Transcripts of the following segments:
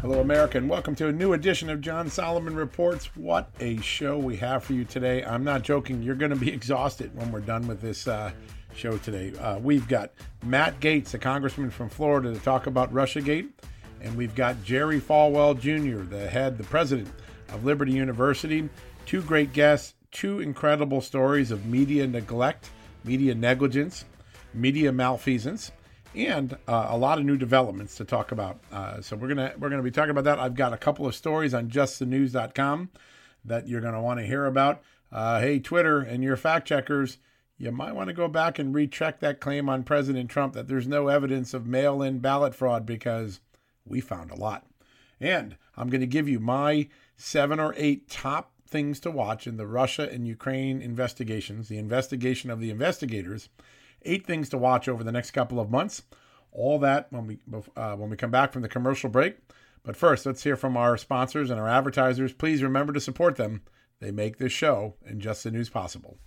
Hello, America, and welcome to a new edition of John Solomon Reports. What a show we have for you today. I'm not joking, you're going to be exhausted when we're done with this uh, show today. Uh, we've got Matt Gaetz, a congressman from Florida, to talk about Russiagate, and we've got Jerry Falwell Jr., the head, the president of Liberty University. Two great guests, two incredible stories of media neglect, media negligence, media malfeasance and uh, a lot of new developments to talk about. Uh, so we're gonna we're gonna be talking about that. I've got a couple of stories on justthenews.com that you're gonna want to hear about. Uh, hey, Twitter and your fact checkers, you might want to go back and recheck that claim on President Trump that there's no evidence of mail-in ballot fraud because we found a lot. And I'm to give you my seven or eight top things to watch in the Russia and Ukraine investigations, the investigation of the investigators eight things to watch over the next couple of months. All that when we uh, when we come back from the commercial break. But first, let's hear from our sponsors and our advertisers. Please remember to support them. They make this show and just the news possible.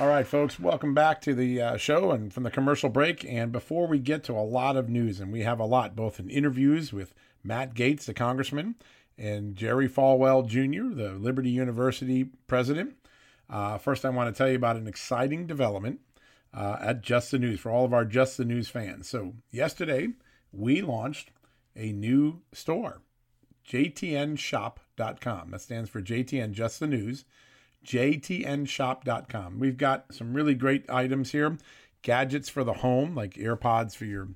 All right, folks, welcome back to the uh, show and from the commercial break. And before we get to a lot of news, and we have a lot, both in interviews with Matt Gaetz, the congressman, and Jerry Falwell Jr., the Liberty University president. Uh, first, I want to tell you about an exciting development uh, at Just the News for all of our Just the News fans. So, yesterday we launched a new store, jtnshop.com. That stands for JTN Just the News, jtnshop.com. We've got some really great items here gadgets for the home, like AirPods for your,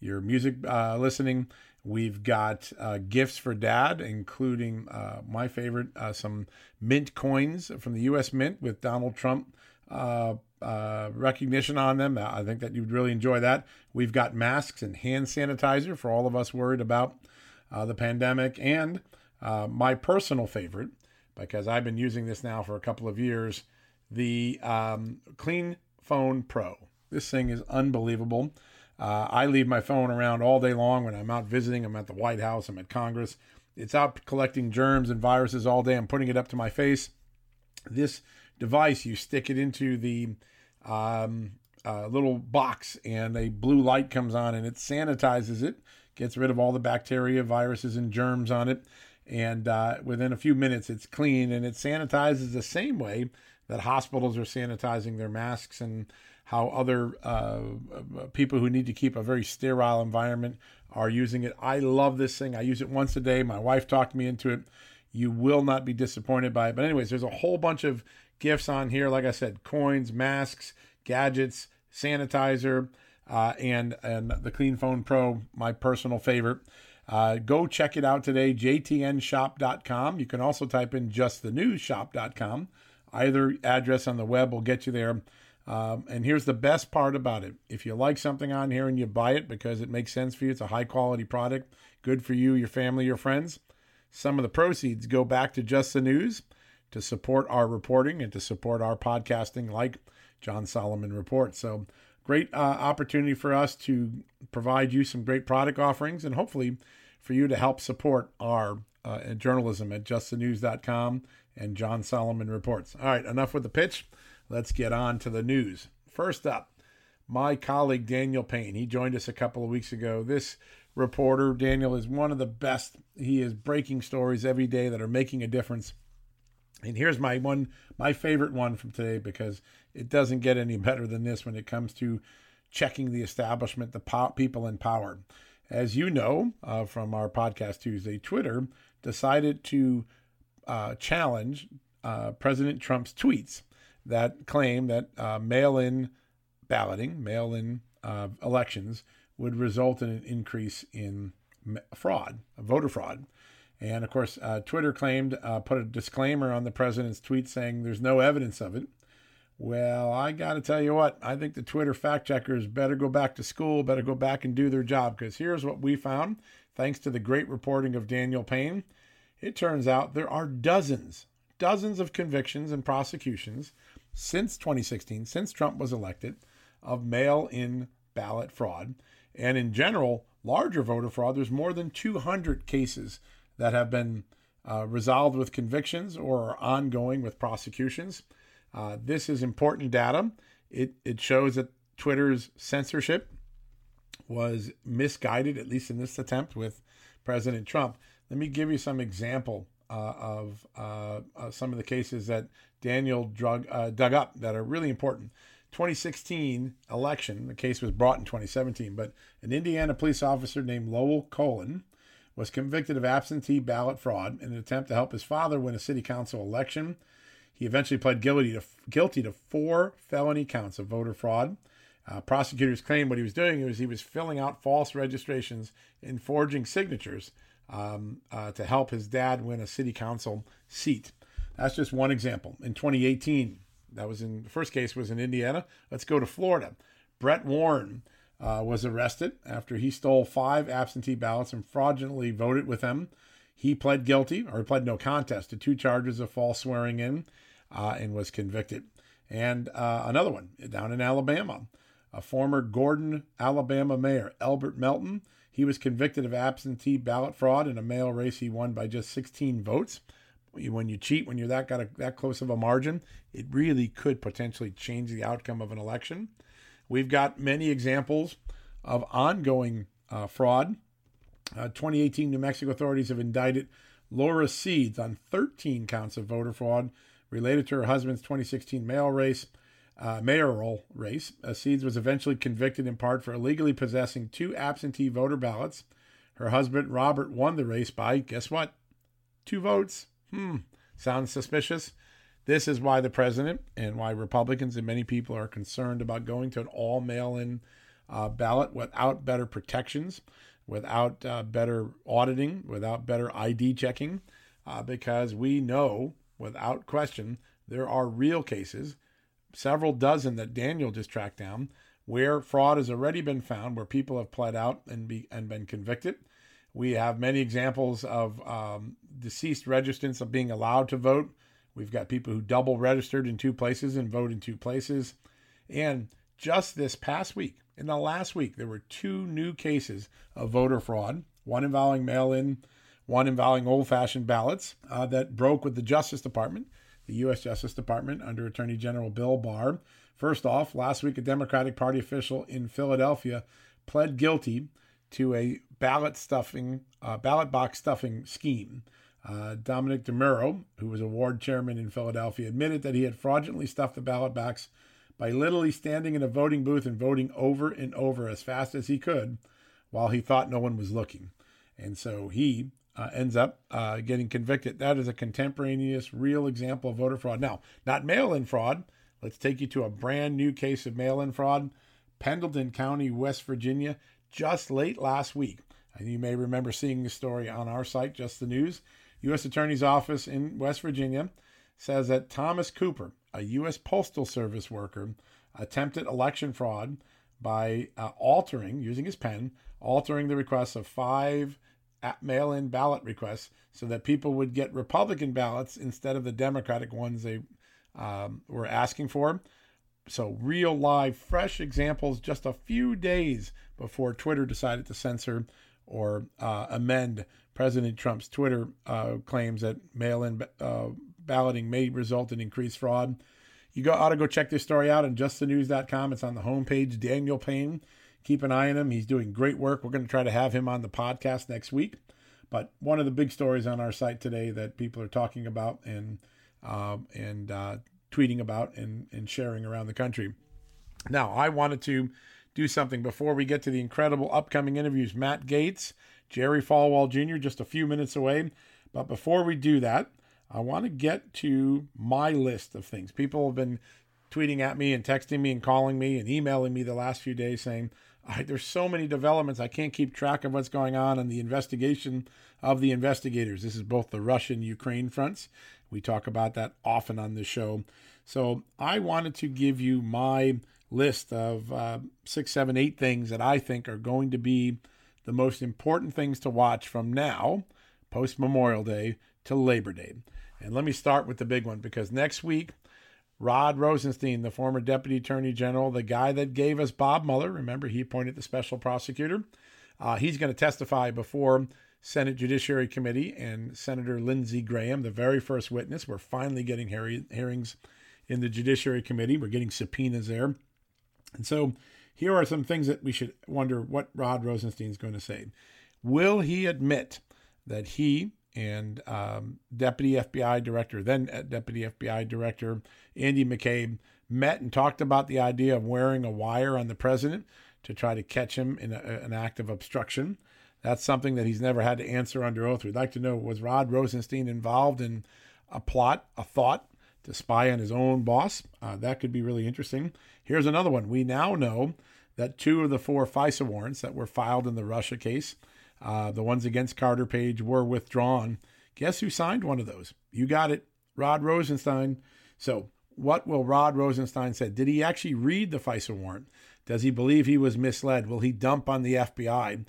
your music uh, listening We've got uh, gifts for dad, including uh, my favorite, uh, some mint coins from the U.S. Mint with Donald Trump uh, uh, recognition on them. I think that you'd really enjoy that. We've got masks and hand sanitizer for all of us worried about uh, the pandemic. And my personal favorite, because I've been using this now for a couple of years, the um, Clean Phone Pro. This thing is unbelievable. Uh, I leave my phone around all day long when I'm out visiting. I'm at the White House, I'm at Congress. It's out collecting germs and viruses all day. I'm putting it up to my face. This device, you stick it into the um, uh, little box, and a blue light comes on, and it sanitizes it, gets rid of all the bacteria, viruses, and germs on it. And uh, within a few minutes, it's clean, and it sanitizes the same way that hospitals are sanitizing their masks and how other uh, people who need to keep a very sterile environment are using it. I love this thing. I use it once a day. My wife talked me into it. You will not be disappointed by it. But, anyways, there's a whole bunch of gifts on here. Like I said, coins, masks, gadgets, sanitizer, uh, and and the Clean Phone Pro, my personal favorite. Uh, go check it out today, jtnshop.com. You can also type in justthenewsshop.com. Either address on the web will get you there. Um, and here's the best part about it if you like something on here and you buy it because it makes sense for you, it's a high quality product, good for you, your family, your friends. Some of the proceeds go back to Just the News to support our reporting and to support our podcasting, like John Solomon Reports. So, great uh, opportunity for us to provide you some great product offerings and hopefully for you to help support our uh, journalism at justthenews.com and John Solomon Reports. All right, enough with the pitch. Let's get on to the news. First up, my colleague Daniel Payne. He joined us a couple of weeks ago. This reporter, Daniel, is one of the best. He is breaking stories every day that are making a difference. And here's my one, my favorite one from today because it doesn't get any better than this when it comes to checking the establishment, the po- people in power. As you know uh, from our podcast Tuesday, Twitter decided to uh, challenge uh, President Trump's tweets that claim that uh, mail in balloting, mail in uh, elections, would result in an increase in fraud, voter fraud. And of course, uh, Twitter claimed, uh, put a disclaimer on the president's tweet saying there's no evidence of it. Well, I got to tell you what, I think the Twitter fact checkers better go back to school, better go back and do their job because here's what we found thanks to the great reporting of Daniel Payne. It turns out there are dozens, dozens of convictions and prosecutions since 2016, since Trump was elected, of mail in ballot fraud. And in general, larger voter fraud, there's more than 200 cases that have been uh, resolved with convictions or are ongoing with prosecutions. Uh, this is important data. It, it shows that Twitter's censorship was misguided, at least in this attempt with President Trump. Let me give you some example uh, of uh, uh, some of the cases that Daniel drug, uh, dug up that are really important. 2016 election, the case was brought in 2017, but an Indiana police officer named Lowell Cohen was convicted of absentee ballot fraud in an attempt to help his father win a city council election. He eventually pled guilty to guilty to four felony counts of voter fraud. Uh, prosecutors claimed what he was doing was he was filling out false registrations and forging signatures um, uh, to help his dad win a city council seat. That's just one example. In 2018, that was in the first case was in Indiana. Let's go to Florida. Brett Warren uh, was arrested after he stole five absentee ballots and fraudulently voted with them. He pled guilty, or pled no contest, to two charges of false swearing in uh, and was convicted. And uh, another one down in Alabama. A former Gordon, Alabama mayor, Elbert Melton, he was convicted of absentee ballot fraud in a mail race he won by just 16 votes. When you cheat, when you're that got a, that close of a margin, it really could potentially change the outcome of an election. We've got many examples of ongoing uh, fraud. Uh, 2018 New Mexico authorities have indicted Laura Seeds on 13 counts of voter fraud related to her husband's 2016 mail race, uh, mayoral race. Seeds was eventually convicted in part for illegally possessing two absentee voter ballots. Her husband Robert won the race by guess what? Two votes. Hmm, sounds suspicious. This is why the president and why Republicans and many people are concerned about going to an all mail in uh, ballot without better protections, without uh, better auditing, without better ID checking, uh, because we know without question there are real cases, several dozen that Daniel just tracked down, where fraud has already been found, where people have pled out and, be, and been convicted. We have many examples of um, deceased registrants of being allowed to vote We've got people who double registered in two places and vote in two places. And just this past week, in the last week, there were two new cases of voter fraud one involving mail in, one involving old fashioned ballots uh, that broke with the Justice Department, the U.S. Justice Department under Attorney General Bill Barr. First off, last week, a Democratic Party official in Philadelphia pled guilty to a ballot stuffing, uh, ballot box stuffing scheme. Uh, Dominic DeMuro, who was a ward chairman in Philadelphia, admitted that he had fraudulently stuffed the ballot box by literally standing in a voting booth and voting over and over as fast as he could while he thought no one was looking. And so he uh, ends up uh, getting convicted. That is a contemporaneous, real example of voter fraud. Now, not mail in fraud. Let's take you to a brand new case of mail in fraud. Pendleton County, West Virginia, just late last week. And you may remember seeing the story on our site, Just the News. U.S. Attorney's Office in West Virginia says that Thomas Cooper, a U.S. Postal Service worker, attempted election fraud by uh, altering, using his pen, altering the requests of five mail in ballot requests so that people would get Republican ballots instead of the Democratic ones they um, were asking for. So, real live, fresh examples just a few days before Twitter decided to censor or uh, amend President Trump's Twitter uh, claims that mail in uh, balloting may result in increased fraud. you go ought to go check this story out on justthenews.com. It's on the homepage. Daniel Payne, keep an eye on him. He's doing great work. We're going to try to have him on the podcast next week. But one of the big stories on our site today that people are talking about and uh, and uh, tweeting about and, and sharing around the country. Now, I wanted to do something before we get to the incredible upcoming interviews. Matt Gaetz, Jerry Falwell Jr., just a few minutes away. But before we do that, I want to get to my list of things. People have been tweeting at me and texting me and calling me and emailing me the last few days saying, there's so many developments. I can't keep track of what's going on in the investigation of the investigators. This is both the Russian Ukraine fronts. We talk about that often on the show. So I wanted to give you my list of uh, six, seven, eight things that I think are going to be the most important things to watch from now, post Memorial Day, to Labor Day. And let me start with the big one because next week, Rod Rosenstein, the former Deputy Attorney General, the guy that gave us Bob Mueller, remember he appointed the special prosecutor, uh, he's going to testify before Senate Judiciary Committee and Senator Lindsey Graham, the very first witness. We're finally getting hearings in the Judiciary Committee. We're getting subpoenas there. And so here are some things that we should wonder what Rod Rosenstein is going to say. Will he admit that he and um, Deputy FBI Director, then uh, Deputy FBI Director Andy McCabe, met and talked about the idea of wearing a wire on the president to try to catch him in a, an act of obstruction? That's something that he's never had to answer under oath. We'd like to know was Rod Rosenstein involved in a plot, a thought to spy on his own boss? Uh, that could be really interesting. Here's another one. We now know that two of the four FISA warrants that were filed in the Russia case, uh, the ones against Carter Page, were withdrawn. Guess who signed one of those? You got it, Rod Rosenstein. So, what will Rod Rosenstein say? Did he actually read the FISA warrant? Does he believe he was misled? Will he dump on the FBI?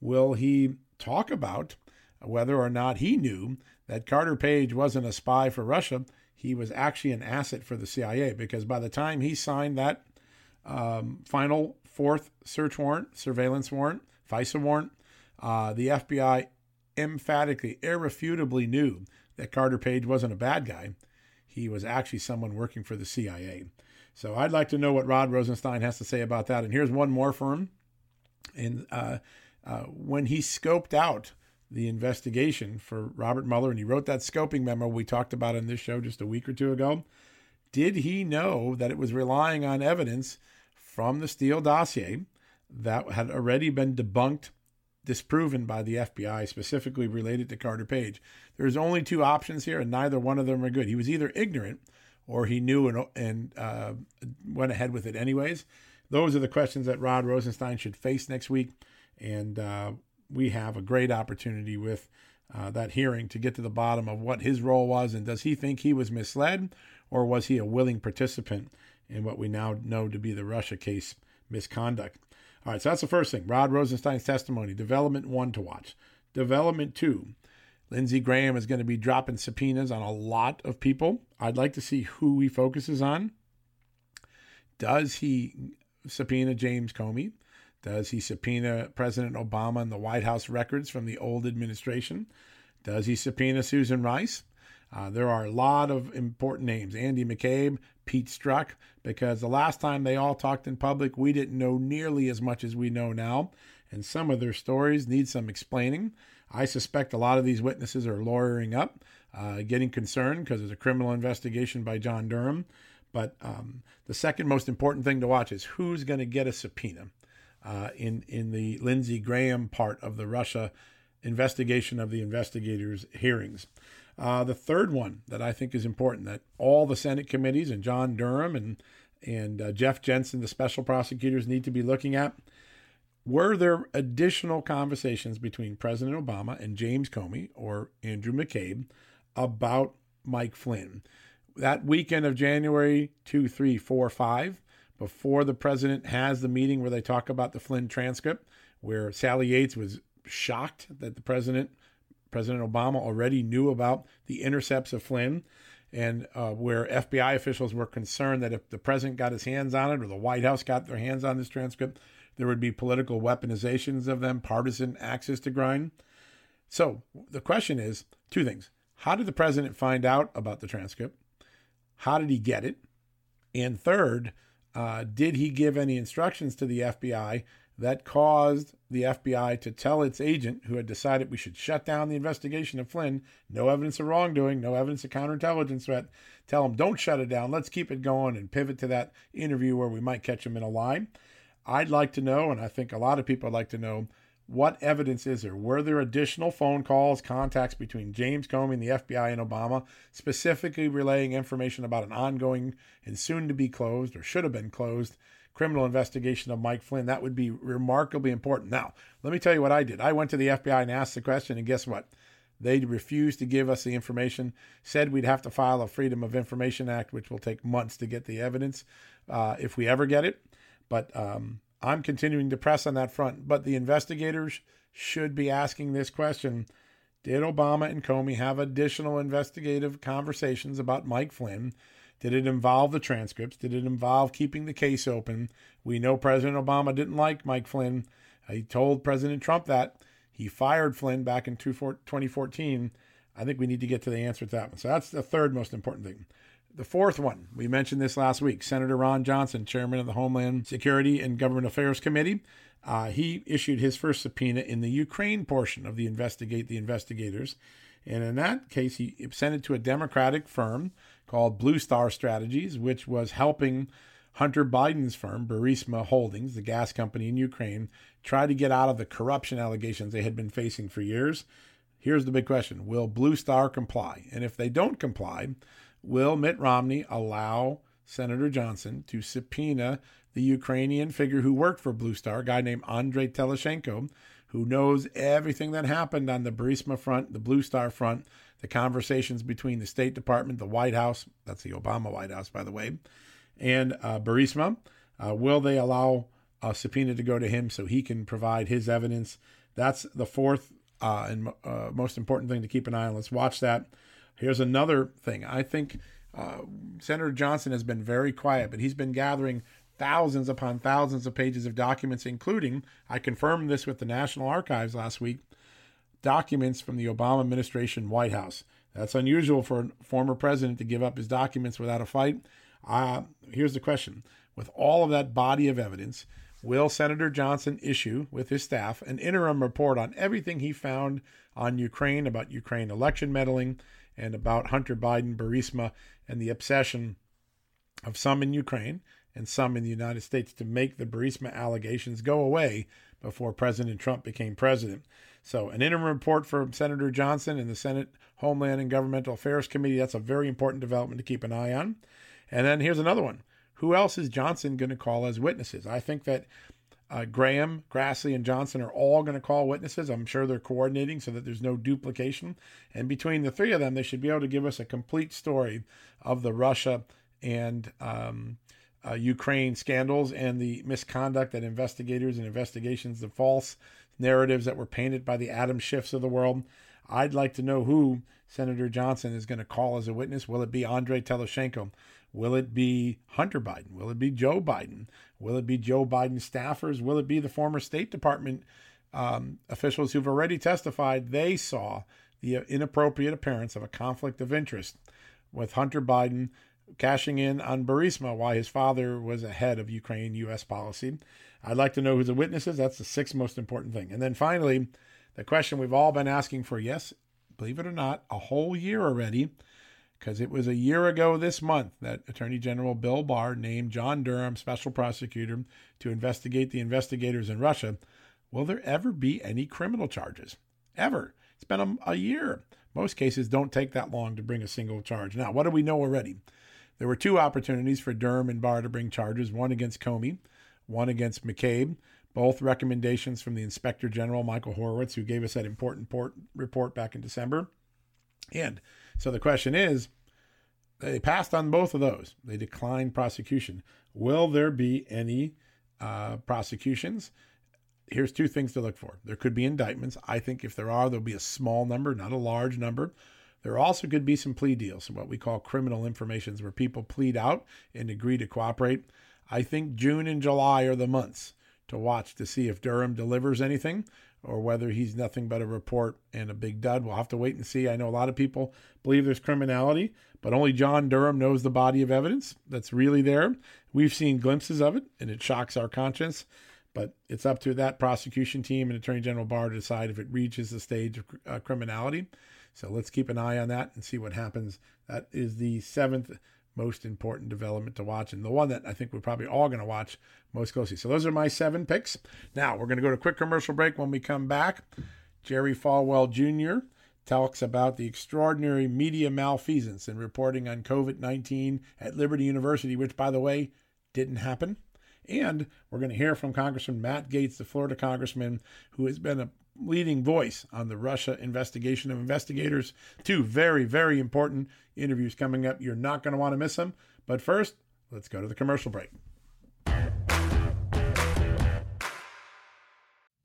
Will he talk about whether or not he knew that Carter Page wasn't a spy for Russia? He was actually an asset for the CIA because by the time he signed that um, final fourth search warrant, surveillance warrant, FISA warrant, uh, the FBI emphatically, irrefutably knew that Carter Page wasn't a bad guy. He was actually someone working for the CIA. So I'd like to know what Rod Rosenstein has to say about that. And here's one more for him. And uh, uh, when he scoped out the investigation for Robert Mueller, and he wrote that scoping memo we talked about in this show just a week or two ago, did he know that it was relying on evidence from the Steele dossier that had already been debunked, disproven by the FBI, specifically related to Carter Page? There's only two options here, and neither one of them are good. He was either ignorant or he knew and, and uh, went ahead with it anyways. Those are the questions that Rod Rosenstein should face next week. And uh, we have a great opportunity with uh, that hearing to get to the bottom of what his role was and does he think he was misled or was he a willing participant in what we now know to be the Russia case misconduct? All right, so that's the first thing. Rod Rosenstein's testimony, development one to watch. Development two, Lindsey Graham is going to be dropping subpoenas on a lot of people. I'd like to see who he focuses on. Does he subpoena James Comey? Does he subpoena President Obama and the White House records from the old administration? Does he subpoena Susan Rice? Uh, there are a lot of important names Andy McCabe, Pete Strzok, because the last time they all talked in public, we didn't know nearly as much as we know now. And some of their stories need some explaining. I suspect a lot of these witnesses are lawyering up, uh, getting concerned because there's a criminal investigation by John Durham. But um, the second most important thing to watch is who's going to get a subpoena uh, in in the Lindsey Graham part of the Russia investigation of the investigators' hearings. Uh, the third one that I think is important that all the Senate committees and John Durham and and uh, Jeff Jensen, the special prosecutors, need to be looking at. Were there additional conversations between President Obama and James Comey or Andrew McCabe about Mike Flynn? That weekend of January 2, 3, 4, 5, before the president has the meeting where they talk about the Flynn transcript, where Sally Yates was shocked that the president, President Obama, already knew about the intercepts of Flynn, and uh, where FBI officials were concerned that if the president got his hands on it or the White House got their hands on this transcript, there would be political weaponizations of them, partisan axes to grind. So the question is two things. How did the president find out about the transcript? How did he get it? And third, uh, did he give any instructions to the FBI that caused the FBI to tell its agent, who had decided we should shut down the investigation of Flynn, no evidence of wrongdoing, no evidence of counterintelligence threat, tell him, don't shut it down, let's keep it going and pivot to that interview where we might catch him in a lie? I'd like to know, and I think a lot of people would like to know, what evidence is there? Were there additional phone calls, contacts between James Comey and the FBI and Obama, specifically relaying information about an ongoing and soon to be closed or should have been closed criminal investigation of Mike Flynn? That would be remarkably important. Now, let me tell you what I did. I went to the FBI and asked the question, and guess what? They refused to give us the information, said we'd have to file a Freedom of Information Act, which will take months to get the evidence uh, if we ever get it. But um, I'm continuing to press on that front. But the investigators should be asking this question Did Obama and Comey have additional investigative conversations about Mike Flynn? Did it involve the transcripts? Did it involve keeping the case open? We know President Obama didn't like Mike Flynn. He told President Trump that. He fired Flynn back in 2014. I think we need to get to the answer to that one. So that's the third most important thing. The fourth one, we mentioned this last week. Senator Ron Johnson, chairman of the Homeland Security and Government Affairs Committee, uh, he issued his first subpoena in the Ukraine portion of the investigate the investigators. And in that case, he sent it to a Democratic firm called Blue Star Strategies, which was helping Hunter Biden's firm, Burisma Holdings, the gas company in Ukraine, try to get out of the corruption allegations they had been facing for years. Here's the big question Will Blue Star comply? And if they don't comply, Will Mitt Romney allow Senator Johnson to subpoena the Ukrainian figure who worked for Blue Star, a guy named Andrei Telizhenko, who knows everything that happened on the Burisma front, the Blue Star front, the conversations between the State Department, the White House, that's the Obama White House, by the way, and uh, Burisma. Uh, will they allow a subpoena to go to him so he can provide his evidence? That's the fourth uh, and uh, most important thing to keep an eye on. Let's watch that. Here's another thing. I think uh, Senator Johnson has been very quiet, but he's been gathering thousands upon thousands of pages of documents, including, I confirmed this with the National Archives last week, documents from the Obama administration White House. That's unusual for a former president to give up his documents without a fight. Uh, here's the question With all of that body of evidence, will Senator Johnson issue with his staff an interim report on everything he found on Ukraine about Ukraine election meddling, and about Hunter Biden, Burisma, and the obsession of some in Ukraine and some in the United States to make the Burisma allegations go away before President Trump became president. So, an interim report from Senator Johnson and the Senate Homeland and Governmental Affairs Committee. That's a very important development to keep an eye on. And then here's another one. Who else is Johnson going to call as witnesses? I think that uh, Graham, Grassley, and Johnson are all going to call witnesses. I'm sure they're coordinating so that there's no duplication. And between the three of them, they should be able to give us a complete story of the Russia and um, uh, Ukraine scandals and the misconduct that investigators and investigations, the false narratives that were painted by the Adam Schiffs of the world. I'd like to know who Senator Johnson is going to call as a witness. Will it be Andrei Telizhenko? Will it be Hunter Biden? Will it be Joe Biden? Will it be Joe Biden staffers? Will it be the former State Department um, officials who've already testified they saw the inappropriate appearance of a conflict of interest with Hunter Biden cashing in on Burisma while his father was ahead of Ukraine U.S. policy? I'd like to know who the witnesses. That's the sixth most important thing. And then finally, the question we've all been asking for yes, believe it or not, a whole year already because it was a year ago this month that Attorney General Bill Barr named John Durham special prosecutor to investigate the investigators in Russia. Will there ever be any criminal charges? Ever. It's been a, a year. Most cases don't take that long to bring a single charge. Now, what do we know already? There were two opportunities for Durham and Barr to bring charges one against Comey, one against McCabe. Both recommendations from the Inspector General, Michael Horowitz, who gave us that important port, report back in December. And so the question is they passed on both of those. They declined prosecution. Will there be any uh, prosecutions? Here's two things to look for. There could be indictments. I think if there are, there'll be a small number, not a large number. There also could be some plea deals, what we call criminal informations, where people plead out and agree to cooperate. I think June and July are the months to watch to see if Durham delivers anything or whether he's nothing but a report and a big dud. We'll have to wait and see. I know a lot of people believe there's criminality, but only John Durham knows the body of evidence that's really there. We've seen glimpses of it, and it shocks our conscience. But it's up to that prosecution team and Attorney General Barr to decide if it reaches the stage of uh, criminality. So let's keep an eye on that and see what happens. That is the seventh most important development to watch, and the one that I think we're probably all going to watch most closely. So those are my seven picks. Now we're going to go to a quick commercial break. When we come back, Jerry Falwell Jr. talks about the extraordinary media malfeasance in reporting on COVID 19 at Liberty University, which, by the way, didn't happen. And we're going to hear from Congressman Matt Gaetz, the Florida congressman, who has been a leading voice on the Russia investigation of investigators. Two very, very important interviews coming up. You're not going to want to miss them. But first, let's go to the commercial break.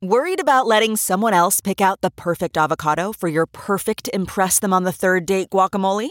Worried about letting someone else pick out the perfect avocado for your perfect Impress Them on the Third Date guacamole?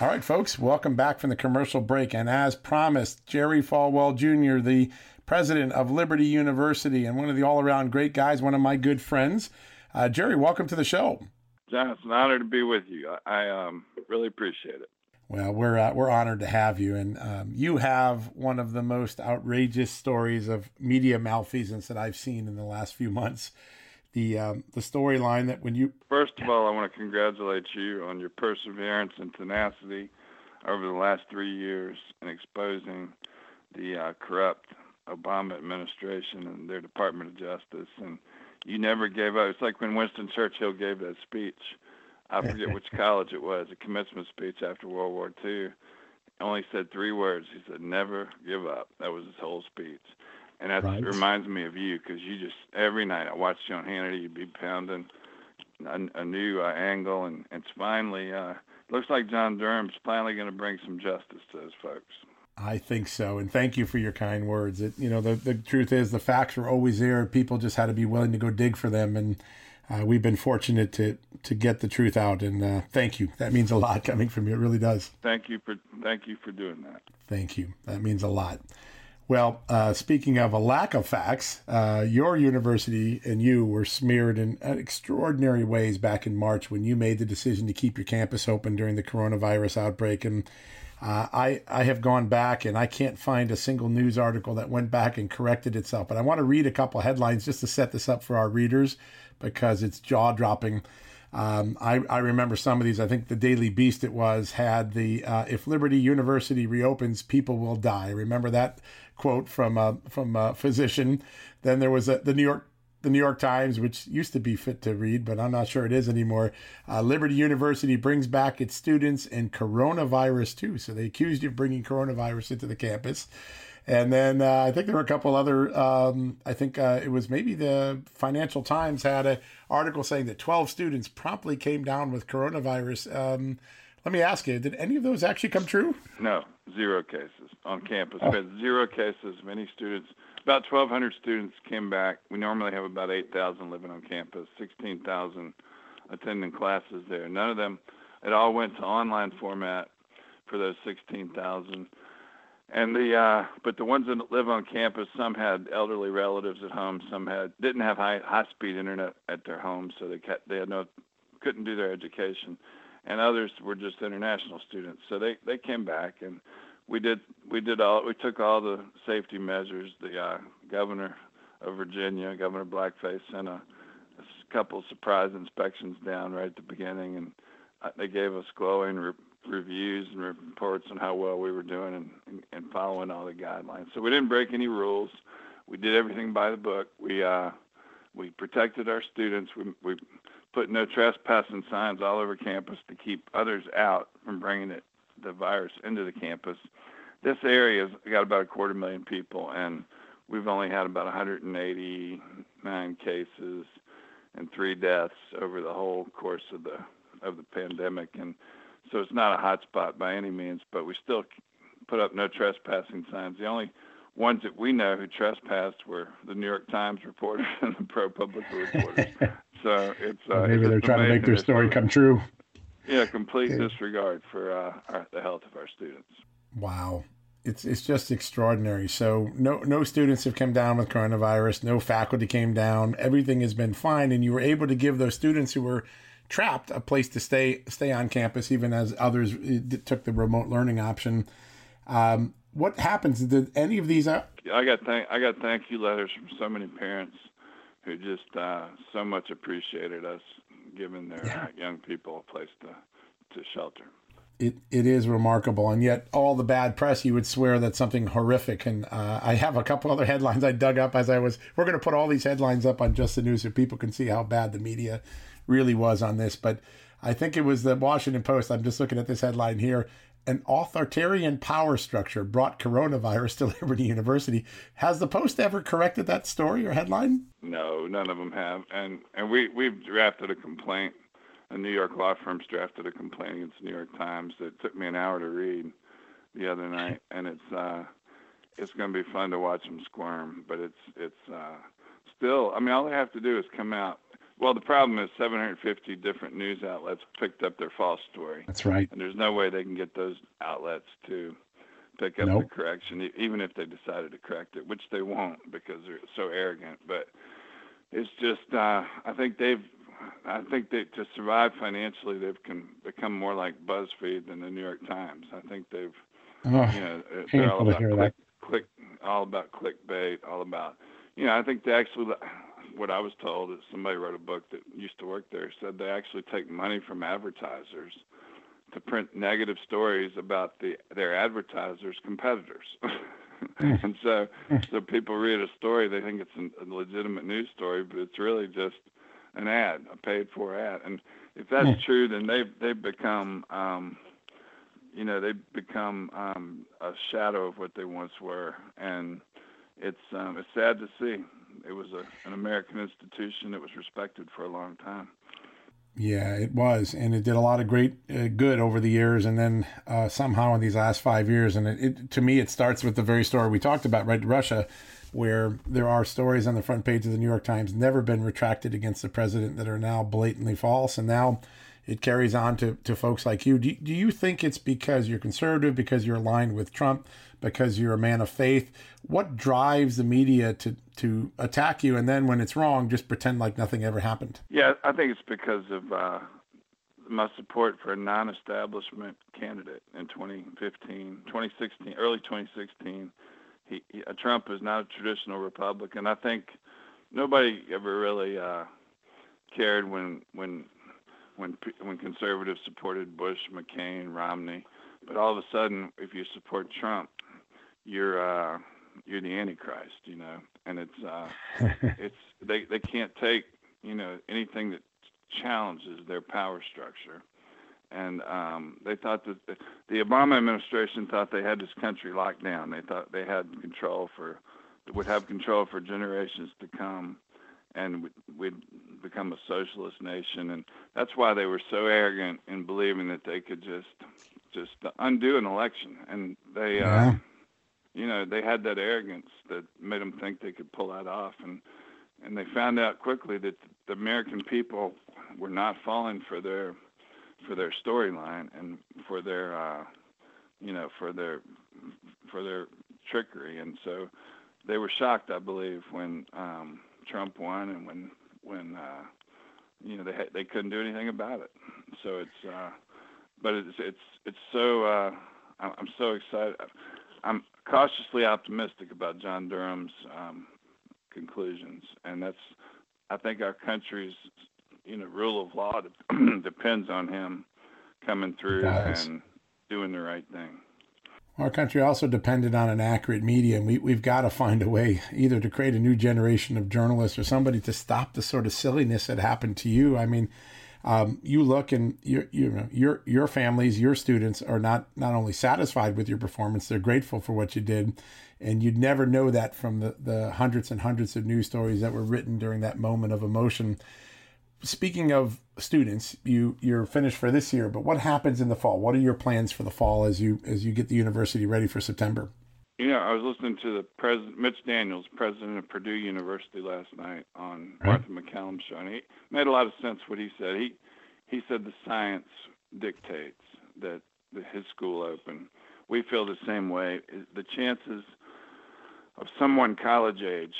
All right, folks, welcome back from the commercial break. And as promised, Jerry Falwell Jr., the president of Liberty University and one of the all around great guys, one of my good friends. Uh, Jerry, welcome to the show. John, it's an honor to be with you. I, I um, really appreciate it. Well, we're uh, we're honored to have you, and um, you have one of the most outrageous stories of media malfeasance that I've seen in the last few months the um, the storyline that when you first of all, I want to congratulate you on your perseverance and tenacity over the last three years in exposing the uh, corrupt Obama administration and their Department of Justice, and you never gave up. It's like when Winston Churchill gave that speech. I forget which college it was, a commencement speech after World War II. Only said three words. He said, "Never give up." That was his whole speech and that right. reminds me of you because you just every night I watched you on Hannity, you'd be pounding a, a new uh, angle, and it's finally uh, looks like John Durham's finally going to bring some justice to those folks. I think so, and thank you for your kind words. It, you know, the the truth is the facts were always there. People just had to be willing to go dig for them, and uh, we've been fortunate to to get the truth out. And uh, thank you. That means a lot coming from you. It really does. Thank you for thank you for doing that. Thank you. That means a lot. Well, uh, speaking of a lack of facts, uh, your university and you were smeared in extraordinary ways back in March when you made the decision to keep your campus open during the coronavirus outbreak. And uh, I, I have gone back and I can't find a single news article that went back and corrected itself. But I want to read a couple headlines just to set this up for our readers because it's jaw dropping. Um, I, I, remember some of these. I think the Daily Beast it was had the uh, if Liberty University reopens, people will die. Remember that quote from a, from a physician. Then there was a, the New York the New York Times, which used to be fit to read, but I'm not sure it is anymore. Uh, Liberty University brings back its students and coronavirus too. So they accused you of bringing coronavirus into the campus. And then uh, I think there were a couple other. Um, I think uh, it was maybe the Financial Times had an article saying that 12 students promptly came down with coronavirus. Um, let me ask you, did any of those actually come true? No, zero cases on campus. We had zero cases. Many students, about 1,200 students came back. We normally have about 8,000 living on campus, 16,000 attending classes there. None of them, it all went to online format for those 16,000. And the uh, but the ones that live on campus, some had elderly relatives at home, some had didn't have high high speed internet at their home, so they kept, they had no couldn't do their education and others were just international students. So they they came back and we did we did all we took all the safety measures. The uh, governor of Virginia, Governor Blackface, sent a, a couple surprise inspections down right at the beginning, and uh, they gave us glowing re- reviews and reports on how well we were doing and, and, and following all the guidelines. So we didn't break any rules. We did everything by the book. We uh, we protected our students. We, we put no trespassing signs all over campus to keep others out from bringing it, the virus into the campus. this area's got about a quarter million people, and we've only had about 189 cases and three deaths over the whole course of the of the pandemic, and so it's not a hot spot by any means. But we still put up no trespassing signs. The only ones that we know who trespassed were the New York Times reporters and the ProPublica reporters. so it's uh, maybe it's they're trying to make their story come true. Yeah, complete disregard for uh, our, the health of our students. Wow it's it's just extraordinary. So no no students have come down with coronavirus. No faculty came down. Everything has been fine, and you were able to give those students who were trapped a place to stay stay on campus, even as others eh, took the remote learning option. Um, what happens? Did any of these? Uh... I got thank I got thank you letters from so many parents who just uh, so much appreciated us giving their yeah. young people a place to to shelter it, it is remarkable. And yet, all the bad press, you would swear that something horrific. And uh, I have a couple other headlines I dug up as I was. We're going to put all these headlines up on Just the News so people can see how bad the media really was on this. But I think it was the Washington Post. I'm just looking at this headline here. An authoritarian power structure brought coronavirus to Liberty University. Has the Post ever corrected that story or headline? No, none of them have. And and we we've drafted a complaint a New York law firm's drafted a complaint against the New York Times that took me an hour to read the other night, and it's uh, it's going to be fun to watch them squirm. But it's it's uh, still. I mean, all they have to do is come out. Well, the problem is 750 different news outlets picked up their false story. That's right. And there's no way they can get those outlets to pick up nope. the correction, even if they decided to correct it, which they won't because they're so arrogant. But it's just, uh, I think they've I think that to survive financially, they've can become more like BuzzFeed than the New York Times. I think they've, oh, you know, they're all about click, click, all about clickbait, all about, you know, I think they actually, what I was told is somebody wrote a book that used to work there said they actually take money from advertisers to print negative stories about the their advertisers' competitors. Hmm. and so, hmm. so people read a story, they think it's a legitimate news story, but it's really just an ad, a paid for ad. And if that's mm. true, then they've they've become um, you know they've become um, a shadow of what they once were, and it's um, it's sad to see. It was a, an American institution that was respected for a long time. Yeah, it was, and it did a lot of great uh, good over the years, and then uh, somehow in these last five years, and it, it, to me, it starts with the very story we talked about, right? Russia where there are stories on the front page of the New York Times never been retracted against the president that are now blatantly false. And now it carries on to, to folks like you. Do, do you think it's because you're conservative, because you're aligned with Trump, because you're a man of faith? What drives the media to, to attack you? And then when it's wrong, just pretend like nothing ever happened? Yeah, I think it's because of uh, my support for a non establishment candidate in 2015, 2016, early 2016 he, he uh, Trump is not a traditional Republican. I think nobody ever really uh, cared when when when when conservatives supported Bush, McCain, Romney, but all of a sudden, if you support Trump, you're uh, you're the Antichrist, you know. And it's uh, it's they they can't take you know anything that challenges their power structure and um, they thought that the, the Obama administration thought they had this country locked down. They thought they had control for would have control for generations to come, and we'd, become a socialist nation. And that's why they were so arrogant in believing that they could just just undo an election. And they, uh, yeah. uh, you know, they had that arrogance that made them think they could pull that off. And and they found out quickly that the American people were not falling for their for their storyline and for their uh, you know for their for their trickery and so they were shocked I believe when um, Trump won and when when uh, you know they ha- they couldn't do anything about it. So it's uh, but it's it's it's so uh, I'm so excited. I'm cautiously optimistic about John Durham's um, conclusions. And that's I think our country's you know rule of law depends on him coming through and doing the right thing. Our country also depended on an accurate media, and we, we've got to find a way either to create a new generation of journalists or somebody to stop the sort of silliness that happened to you. I mean, um, you look and your you know your your families, your students are not not only satisfied with your performance, they're grateful for what you did, and you'd never know that from the the hundreds and hundreds of news stories that were written during that moment of emotion. Speaking of students, you you're finished for this year, but what happens in the fall? What are your plans for the fall as you as you get the university ready for September? You know, I was listening to the president, Mitch Daniels, president of Purdue University, last night on right. Martha MacCallum's show, and he made a lot of sense what he said. He he said the science dictates that, that his school open. We feel the same way. The chances of someone college age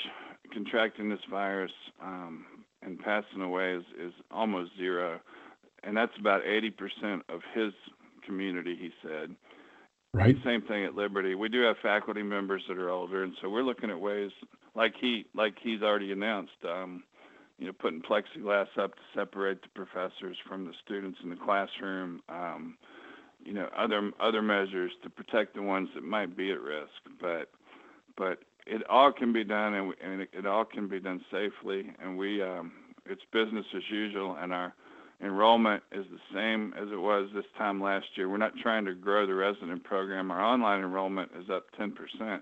contracting this virus um, and passing away is, is almost zero, and that's about 80% of his community. He said Right. Same thing at Liberty. We do have faculty members that are older, and so we're looking at ways like he like he's already announced. Um, you know, putting plexiglass up to separate the professors from the students in the classroom. Um, you know, other other measures to protect the ones that might be at risk. But but it all can be done, and, we, and it, it all can be done safely. And we um, it's business as usual, and our enrollment is the same as it was this time last year. We're not trying to grow the resident program. Our online enrollment is up 10%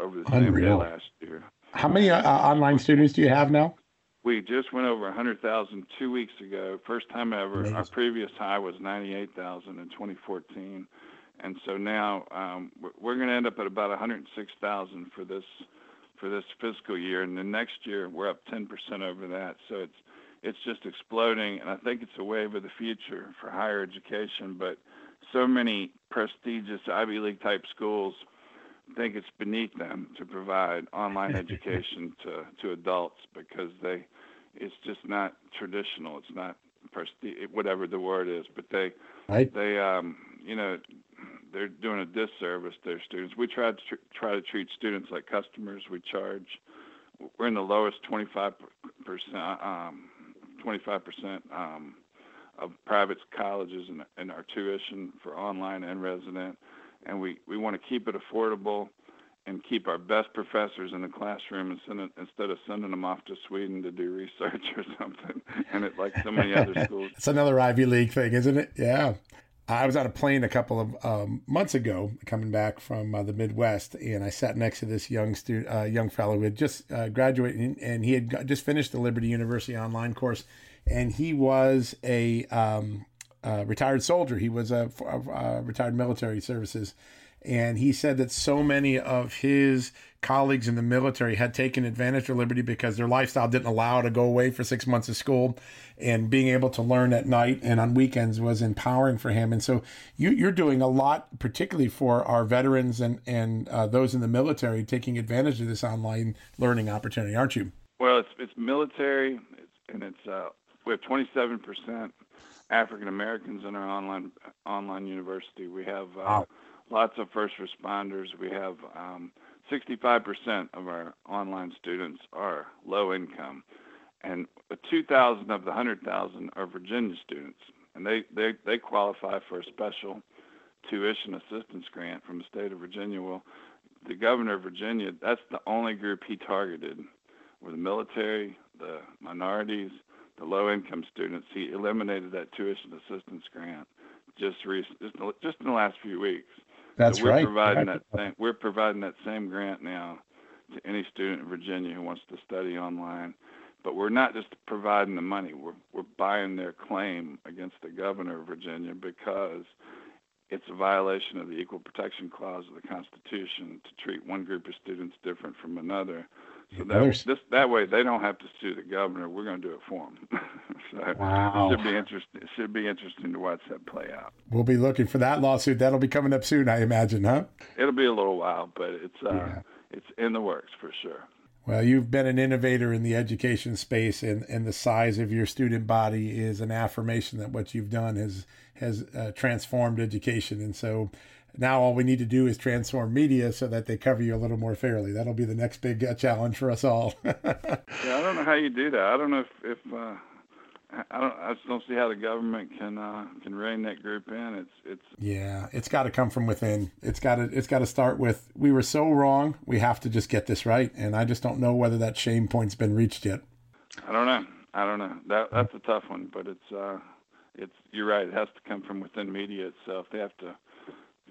over the same day last year. How many uh, online students do you have now? We just went over 100,000 two weeks ago, first time ever. Our previous high was 98,000 in 2014. And so now um, we're going to end up at about 106,000 for this for this fiscal year, and the next year we're up 10% over that. So it's it's just exploding, and I think it's a wave of the future for higher education. But so many prestigious Ivy League type schools think it's beneath them to provide online education to to adults because they it's just not traditional. It's not prestige, whatever the word is, but they right. they um you know they're doing a disservice to their students. We try to tr- try to treat students like customers. We charge. We're in the lowest 25 percent um, 25% um, of private colleges in, in our tuition for online and resident. And we, we want to keep it affordable and keep our best professors in the classroom and send it, instead of sending them off to Sweden to do research or something. And it like so many other schools. it's another Ivy League thing, isn't it? Yeah. I was on a plane a couple of um, months ago, coming back from uh, the Midwest, and I sat next to this young student, uh, young fellow who had just uh, graduated, and he had just finished the Liberty University online course, and he was a um, retired soldier. He was a, a retired military services, and he said that so many of his colleagues in the military had taken advantage of liberty because their lifestyle didn't allow to go away for six months of school. And being able to learn at night and on weekends was empowering for him. And so you, are doing a lot particularly for our veterans and, and uh, those in the military taking advantage of this online learning opportunity aren't you? Well it's, it's military. And it's uh, we have 27% african americans in our online online university. We have uh, wow. lots of first responders. We have um, 65% of our online students are low income, and 2,000 of the 100,000 are Virginia students, and they, they, they qualify for a special tuition assistance grant from the state of Virginia. Well, the governor of Virginia, that's the only group he targeted were the military, the minorities, the low income students. He eliminated that tuition assistance grant just recent, just, just in the last few weeks. That's we're right. Providing that same, we're providing that same grant now to any student in Virginia who wants to study online. But we're not just providing the money. We're we're buying their claim against the governor of Virginia because it's a violation of the Equal Protection Clause of the Constitution to treat one group of students different from another. So that this, that way they don't have to sue the governor. We're going to do it for them. so wow. it should be interesting. It should be interesting to watch that play out. We'll be looking for that lawsuit. That'll be coming up soon, I imagine, huh? It'll be a little while, but it's uh, yeah. it's in the works for sure. Well, you've been an innovator in the education space, and, and the size of your student body is an affirmation that what you've done has has uh, transformed education. And so now all we need to do is transform media so that they cover you a little more fairly. That'll be the next big uh, challenge for us all. yeah, I don't know how you do that. I don't know if, if uh, I don't. I just don't see how the government can uh, can rein that group in. It's it's. Yeah, it's got to come from within. It's got to it's got to start with we were so wrong. We have to just get this right, and I just don't know whether that shame point's been reached yet. I don't know. I don't know. That that's a tough one, but it's uh, it's you're right. It has to come from within media itself. They have to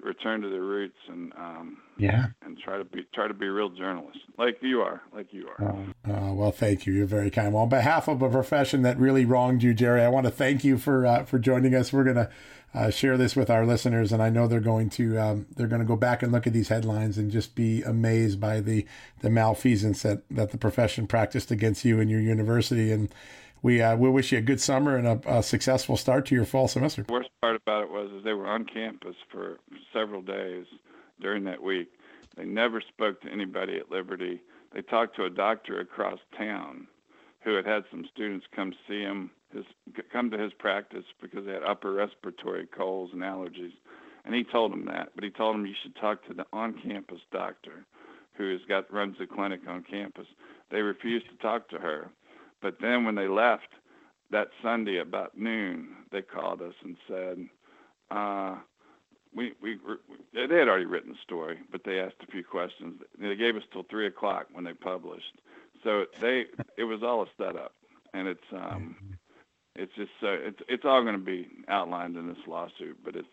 return to their roots and um, yeah, and try to be try to be real journalists, like you are, like you are. Uh, uh, well, thank you. You're very kind. Well, on behalf of a profession that really wronged you, Jerry, I want to thank you for uh, for joining us. We're gonna uh, share this with our listeners, and I know they're going to um, they're going to go back and look at these headlines and just be amazed by the the malfeasance that that the profession practiced against you and your university and we uh, we wish you a good summer and a, a, successful start to your fall semester. The worst part about it was is they were on campus for several days during that week. They never spoke to anybody at Liberty. They talked to a doctor across town who had had some students come see him, his come to his practice because they had upper respiratory colds and allergies, and he told them that. But he told them you should talk to the on-campus doctor who has got runs the clinic on campus. They refused to talk to her but then when they left that Sunday about noon, they called us and said, uh, we, we, we they had already written the story, but they asked a few questions. They gave us till three o'clock when they published. So they it was all a setup, and it's um, it's just uh, it's it's all going to be outlined in this lawsuit, but it's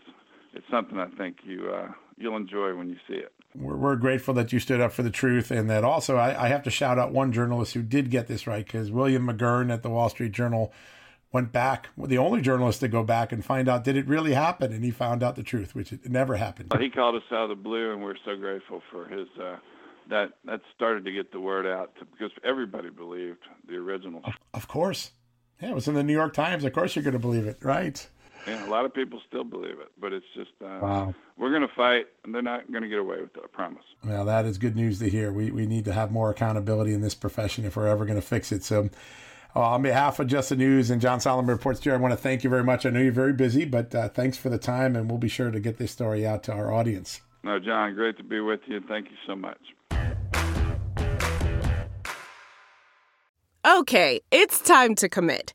it's something I think you uh, you'll enjoy when you see it we're, we're grateful that you stood up for the truth and that also I, I have to shout out one journalist who did get this right because William McGurn at the Wall Street Journal went back, the only journalist to go back and find out did it really happen, and he found out the truth, which it never happened. He called us out of the blue, and we're so grateful for his. Uh, that that started to get the word out to, because everybody believed the original. Of, of course, yeah, it was in the New York Times. Of course, you're going to believe it, right? Yeah, a lot of people still believe it, but it's just uh, wow. we're going to fight, and they're not going to get away with it. I promise. Well, that is good news to hear. We we need to have more accountability in this profession if we're ever going to fix it. So. Uh, on behalf of Just the News and John Solomon Reports, Jerry, I want to thank you very much. I know you're very busy, but uh, thanks for the time, and we'll be sure to get this story out to our audience. No, John, great to be with you. Thank you so much. Okay, it's time to commit.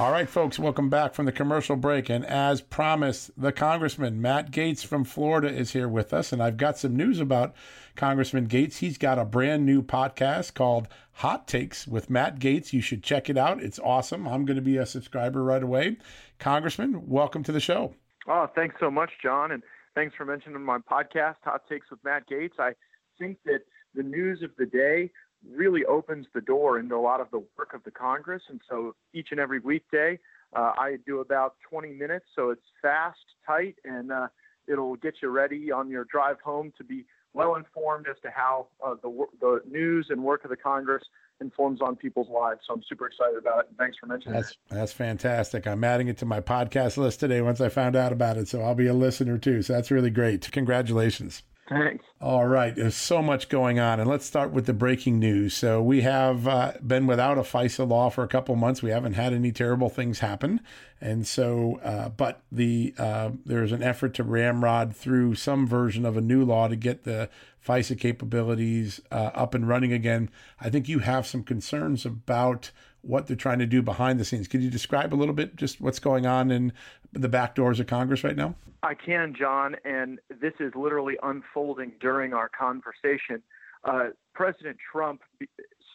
All right, folks, welcome back from the commercial break. And as promised, the Congressman, Matt Gaetz from Florida, is here with us. And I've got some news about Congressman Gaetz. He's got a brand new podcast called Hot Takes with Matt Gaetz. You should check it out. It's awesome. I'm going to be a subscriber right away. Congressman, welcome to the show. Oh, thanks so much, John. And thanks for mentioning my podcast, Hot Takes with Matt Gaetz. I think that the news of the day really opens the door into a lot of the work of the Congress. And so each and every weekday, uh, I do about 20 minutes. So it's fast, tight, and uh, it'll get you ready on your drive home to be well informed as to how uh, the, the news and work of the Congress informs on people's lives. So I'm super excited about it. And thanks for mentioning that's, it. That's fantastic. I'm adding it to my podcast list today once I found out about it. So I'll be a listener too. So that's really great. Congratulations. Thanks. All right. There's so much going on. And let's start with the breaking news. So we have uh, been without a FISA law for a couple months. We haven't had any terrible things happen. And so, uh, but the uh, there's an effort to ramrod through some version of a new law to get the FISA capabilities uh, up and running again. I think you have some concerns about what they're trying to do behind the scenes. Could you describe a little bit just what's going on in the back doors of Congress right now? I can, John, and this is literally unfolding during our conversation. Uh, President Trump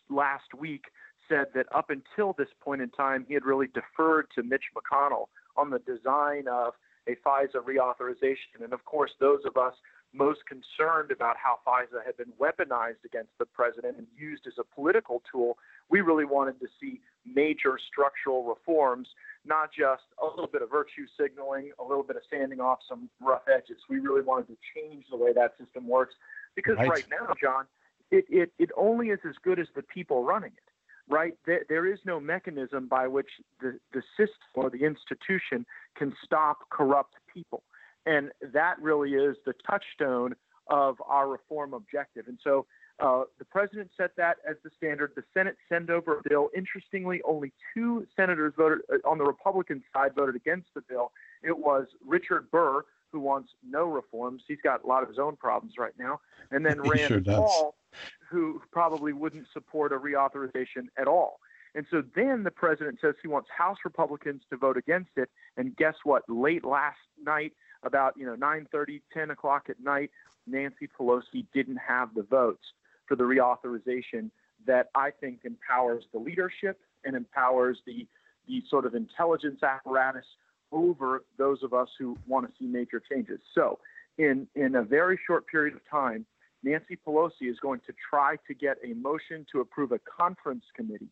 last week said that up until this point in time, he had really deferred to Mitch McConnell on the design of a FISA reauthorization. And of course, those of us most concerned about how FISA had been weaponized against the president and used as a political tool, we really wanted to see major structural reforms, not just a little bit of virtue signaling, a little bit of sanding off some rough edges. We really wanted to change the way that system works because right, right now, John, it, it, it only is as good as the people running it right? There, there is no mechanism by which the, the system or the institution can stop corrupt people. And that really is the touchstone of our reform objective. And so uh, the president set that as the standard. The Senate sent over a bill. Interestingly, only two senators voted uh, on the Republican side voted against the bill. It was Richard Burr, who wants no reforms. He's got a lot of his own problems right now. And then Rand sure Paul, who probably wouldn't support a reauthorization at all. And so then the president says he wants House Republicans to vote against it. And guess what? Late last night, about you know 9:30, 10 o'clock at night, Nancy Pelosi didn't have the votes for the reauthorization that I think empowers the leadership and empowers the the sort of intelligence apparatus over those of us who want to see major changes. So, in in a very short period of time, Nancy Pelosi is going to try to get a motion to approve a conference committee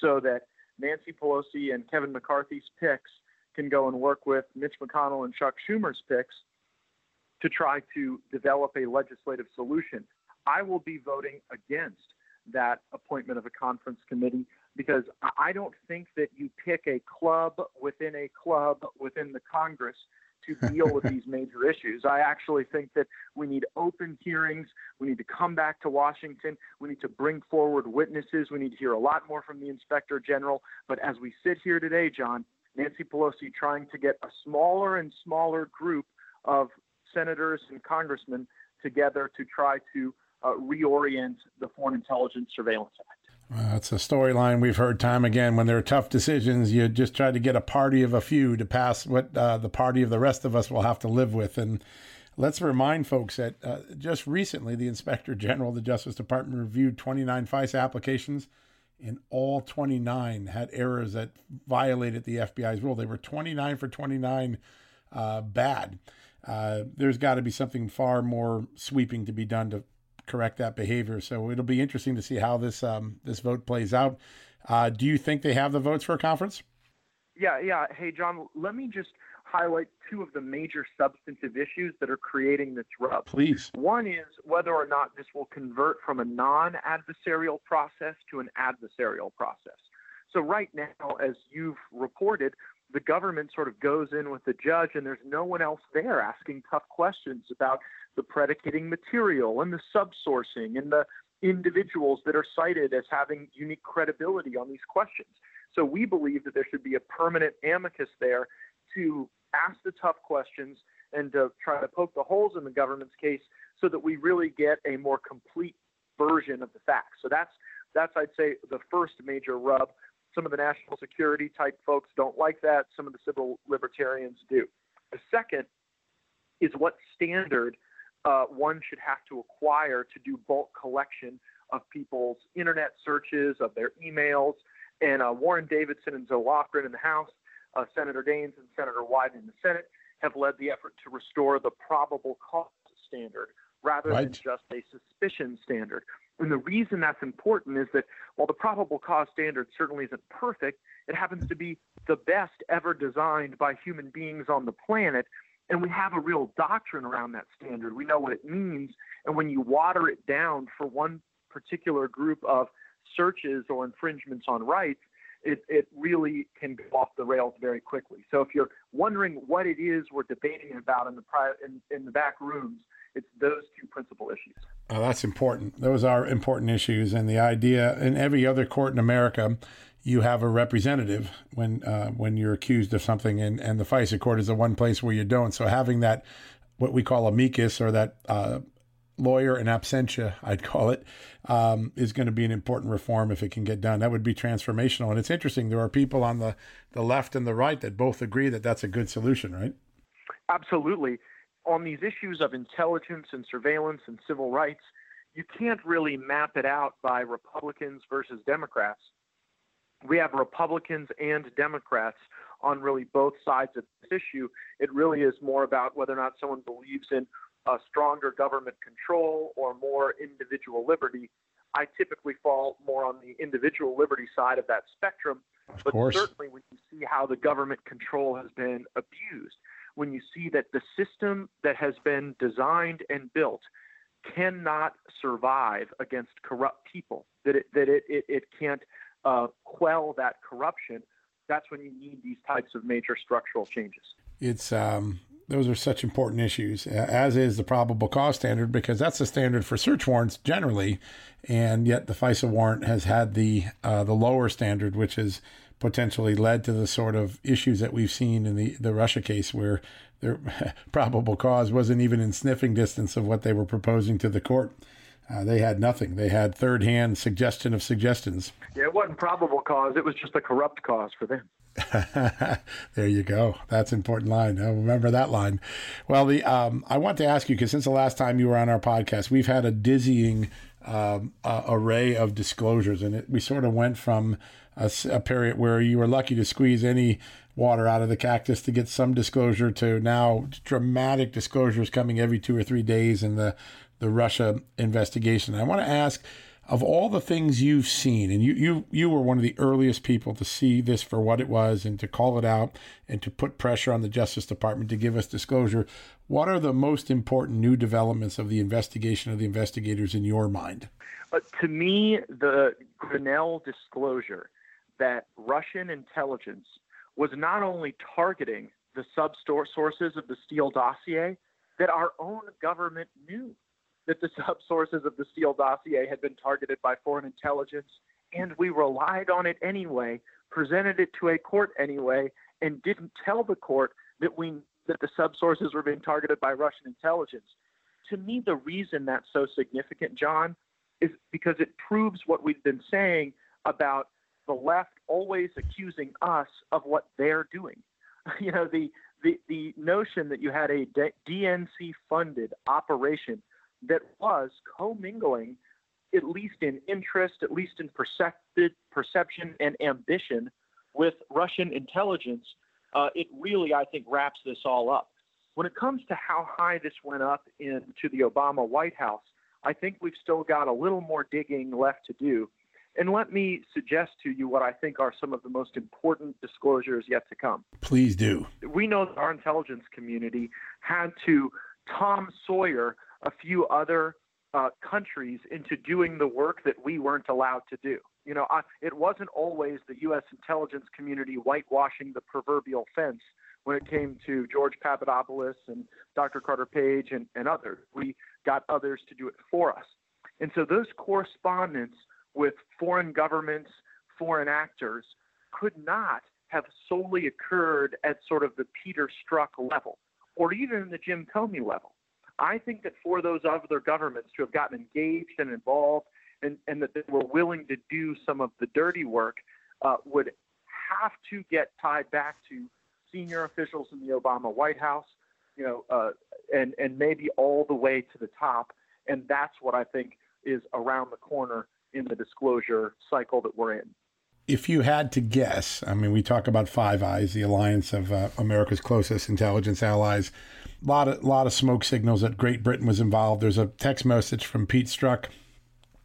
so that Nancy Pelosi and Kevin McCarthy's picks can go and work with Mitch McConnell and Chuck Schumer's picks to try to develop a legislative solution. I will be voting against that appointment of a conference committee because I don't think that you pick a club within a club within the Congress to deal with these major issues. I actually think that we need open hearings. We need to come back to Washington. We need to bring forward witnesses. We need to hear a lot more from the inspector general. But as we sit here today, John, Nancy Pelosi trying to get a smaller and smaller group of senators and congressmen together to try to uh, reorient the Foreign Intelligence Surveillance Act. Uh, it's a storyline we've heard time again. When there are tough decisions, you just try to get a party of a few to pass what uh, the party of the rest of us will have to live with. And let's remind folks that uh, just recently, the Inspector General of the Justice Department reviewed 29 FISA applications, and all 29 had errors that violated the FBI's rule. They were 29 for 29 uh, bad. Uh, there's got to be something far more sweeping to be done to correct that behavior. So it'll be interesting to see how this um, this vote plays out. Uh, do you think they have the votes for a conference? Yeah, yeah. Hey, John, let me just highlight two of the major substantive issues that are creating this rub. Please. One is whether or not this will convert from a non adversarial process to an adversarial process. So, right now, as you've reported, the government sort of goes in with the judge, and there's no one else there asking tough questions about the predicating material and the subsourcing and the individuals that are cited as having unique credibility on these questions. So we believe that there should be a permanent amicus there to ask the tough questions and to try to poke the holes in the government's case so that we really get a more complete version of the facts. So that's that's I'd say the first major rub. Some of the national security type folks don't like that. Some of the civil libertarians do. The second is what standard uh, one should have to acquire to do bulk collection of people's internet searches, of their emails. And uh, Warren Davidson and Zoe Lofgren in the House, uh, Senator Daines and Senator Wyden in the Senate have led the effort to restore the probable cause standard rather right. than just a suspicion standard. And the reason that's important is that while the probable cause standard certainly isn't perfect, it happens to be the best ever designed by human beings on the planet and we have a real doctrine around that standard. We know what it means. And when you water it down for one particular group of searches or infringements on rights, it, it really can go off the rails very quickly. So if you're wondering what it is we're debating about in the in, in the back rooms, it's those two principal issues. Oh, that's important. Those are important issues, and the idea in every other court in America you have a representative when uh, when you're accused of something, and, and the FISA court is the one place where you don't. So having that, what we call a amicus or that uh, lawyer in absentia, I'd call it, um, is going to be an important reform if it can get done. That would be transformational. And it's interesting. There are people on the, the left and the right that both agree that that's a good solution, right? Absolutely. On these issues of intelligence and surveillance and civil rights, you can't really map it out by Republicans versus Democrats we have Republicans and Democrats on really both sides of this issue. It really is more about whether or not someone believes in a stronger government control or more individual liberty. I typically fall more on the individual liberty side of that spectrum. Of but course. certainly, when you see how the government control has been abused, when you see that the system that has been designed and built cannot survive against corrupt people, that it, that it, it, it can't uh, quell that corruption, that's when you need these types of major structural changes. It's um, those are such important issues, as is the probable cause standard, because that's the standard for search warrants generally, and yet the FISA warrant has had the uh, the lower standard, which has potentially led to the sort of issues that we've seen in the the Russia case, where their probable cause wasn't even in sniffing distance of what they were proposing to the court. Uh, they had nothing. They had third hand suggestion of suggestions. Yeah, it wasn't probable cause. It was just a corrupt cause for them. there you go. That's an important line. I'll remember that line. Well, the um, I want to ask you because since the last time you were on our podcast, we've had a dizzying um, uh, array of disclosures, and it, we sort of went from a, a, period where you were lucky to squeeze any water out of the cactus to get some disclosure to now dramatic disclosures coming every two or three days in the the Russia investigation. I want to ask of all the things you've seen, and you, you, you were one of the earliest people to see this for what it was and to call it out and to put pressure on the Justice Department to give us disclosure. What are the most important new developments of the investigation of the investigators in your mind? Uh, to me, the Grenell disclosure that Russian intelligence was not only targeting the sub sources of the Steele dossier, that our own government knew that the subsources of the Steele dossier had been targeted by foreign intelligence, and we relied on it anyway, presented it to a court anyway, and didn't tell the court that we that the subsources were being targeted by Russian intelligence. To me, the reason that's so significant, John, is because it proves what we've been saying about the left always accusing us of what they're doing. You know, the the, the notion that you had a DNC funded operation that was commingling, at least in interest, at least in percepted, perception and ambition, with Russian intelligence, uh, it really, I think, wraps this all up. When it comes to how high this went up into the Obama White House, I think we've still got a little more digging left to do. And let me suggest to you what I think are some of the most important disclosures yet to come. Please do. We know that our intelligence community had to Tom Sawyer a few other uh, countries into doing the work that we weren't allowed to do. You know, I, it wasn't always the U.S. intelligence community whitewashing the proverbial fence when it came to George Papadopoulos and Dr. Carter Page and, and others. We got others to do it for us. And so those correspondence with foreign governments, foreign actors, could not have solely occurred at sort of the Peter Strzok level or even the Jim Comey level. I think that for those other governments to have gotten engaged and involved and, and that they were willing to do some of the dirty work uh, would have to get tied back to senior officials in the Obama White House, you know, uh, and, and maybe all the way to the top. And that's what I think is around the corner in the disclosure cycle that we're in. If you had to guess, I mean, we talk about Five Eyes, the alliance of uh, America's closest intelligence allies a lot of lot of smoke signals that Great Britain was involved. There's a text message from Pete Strzok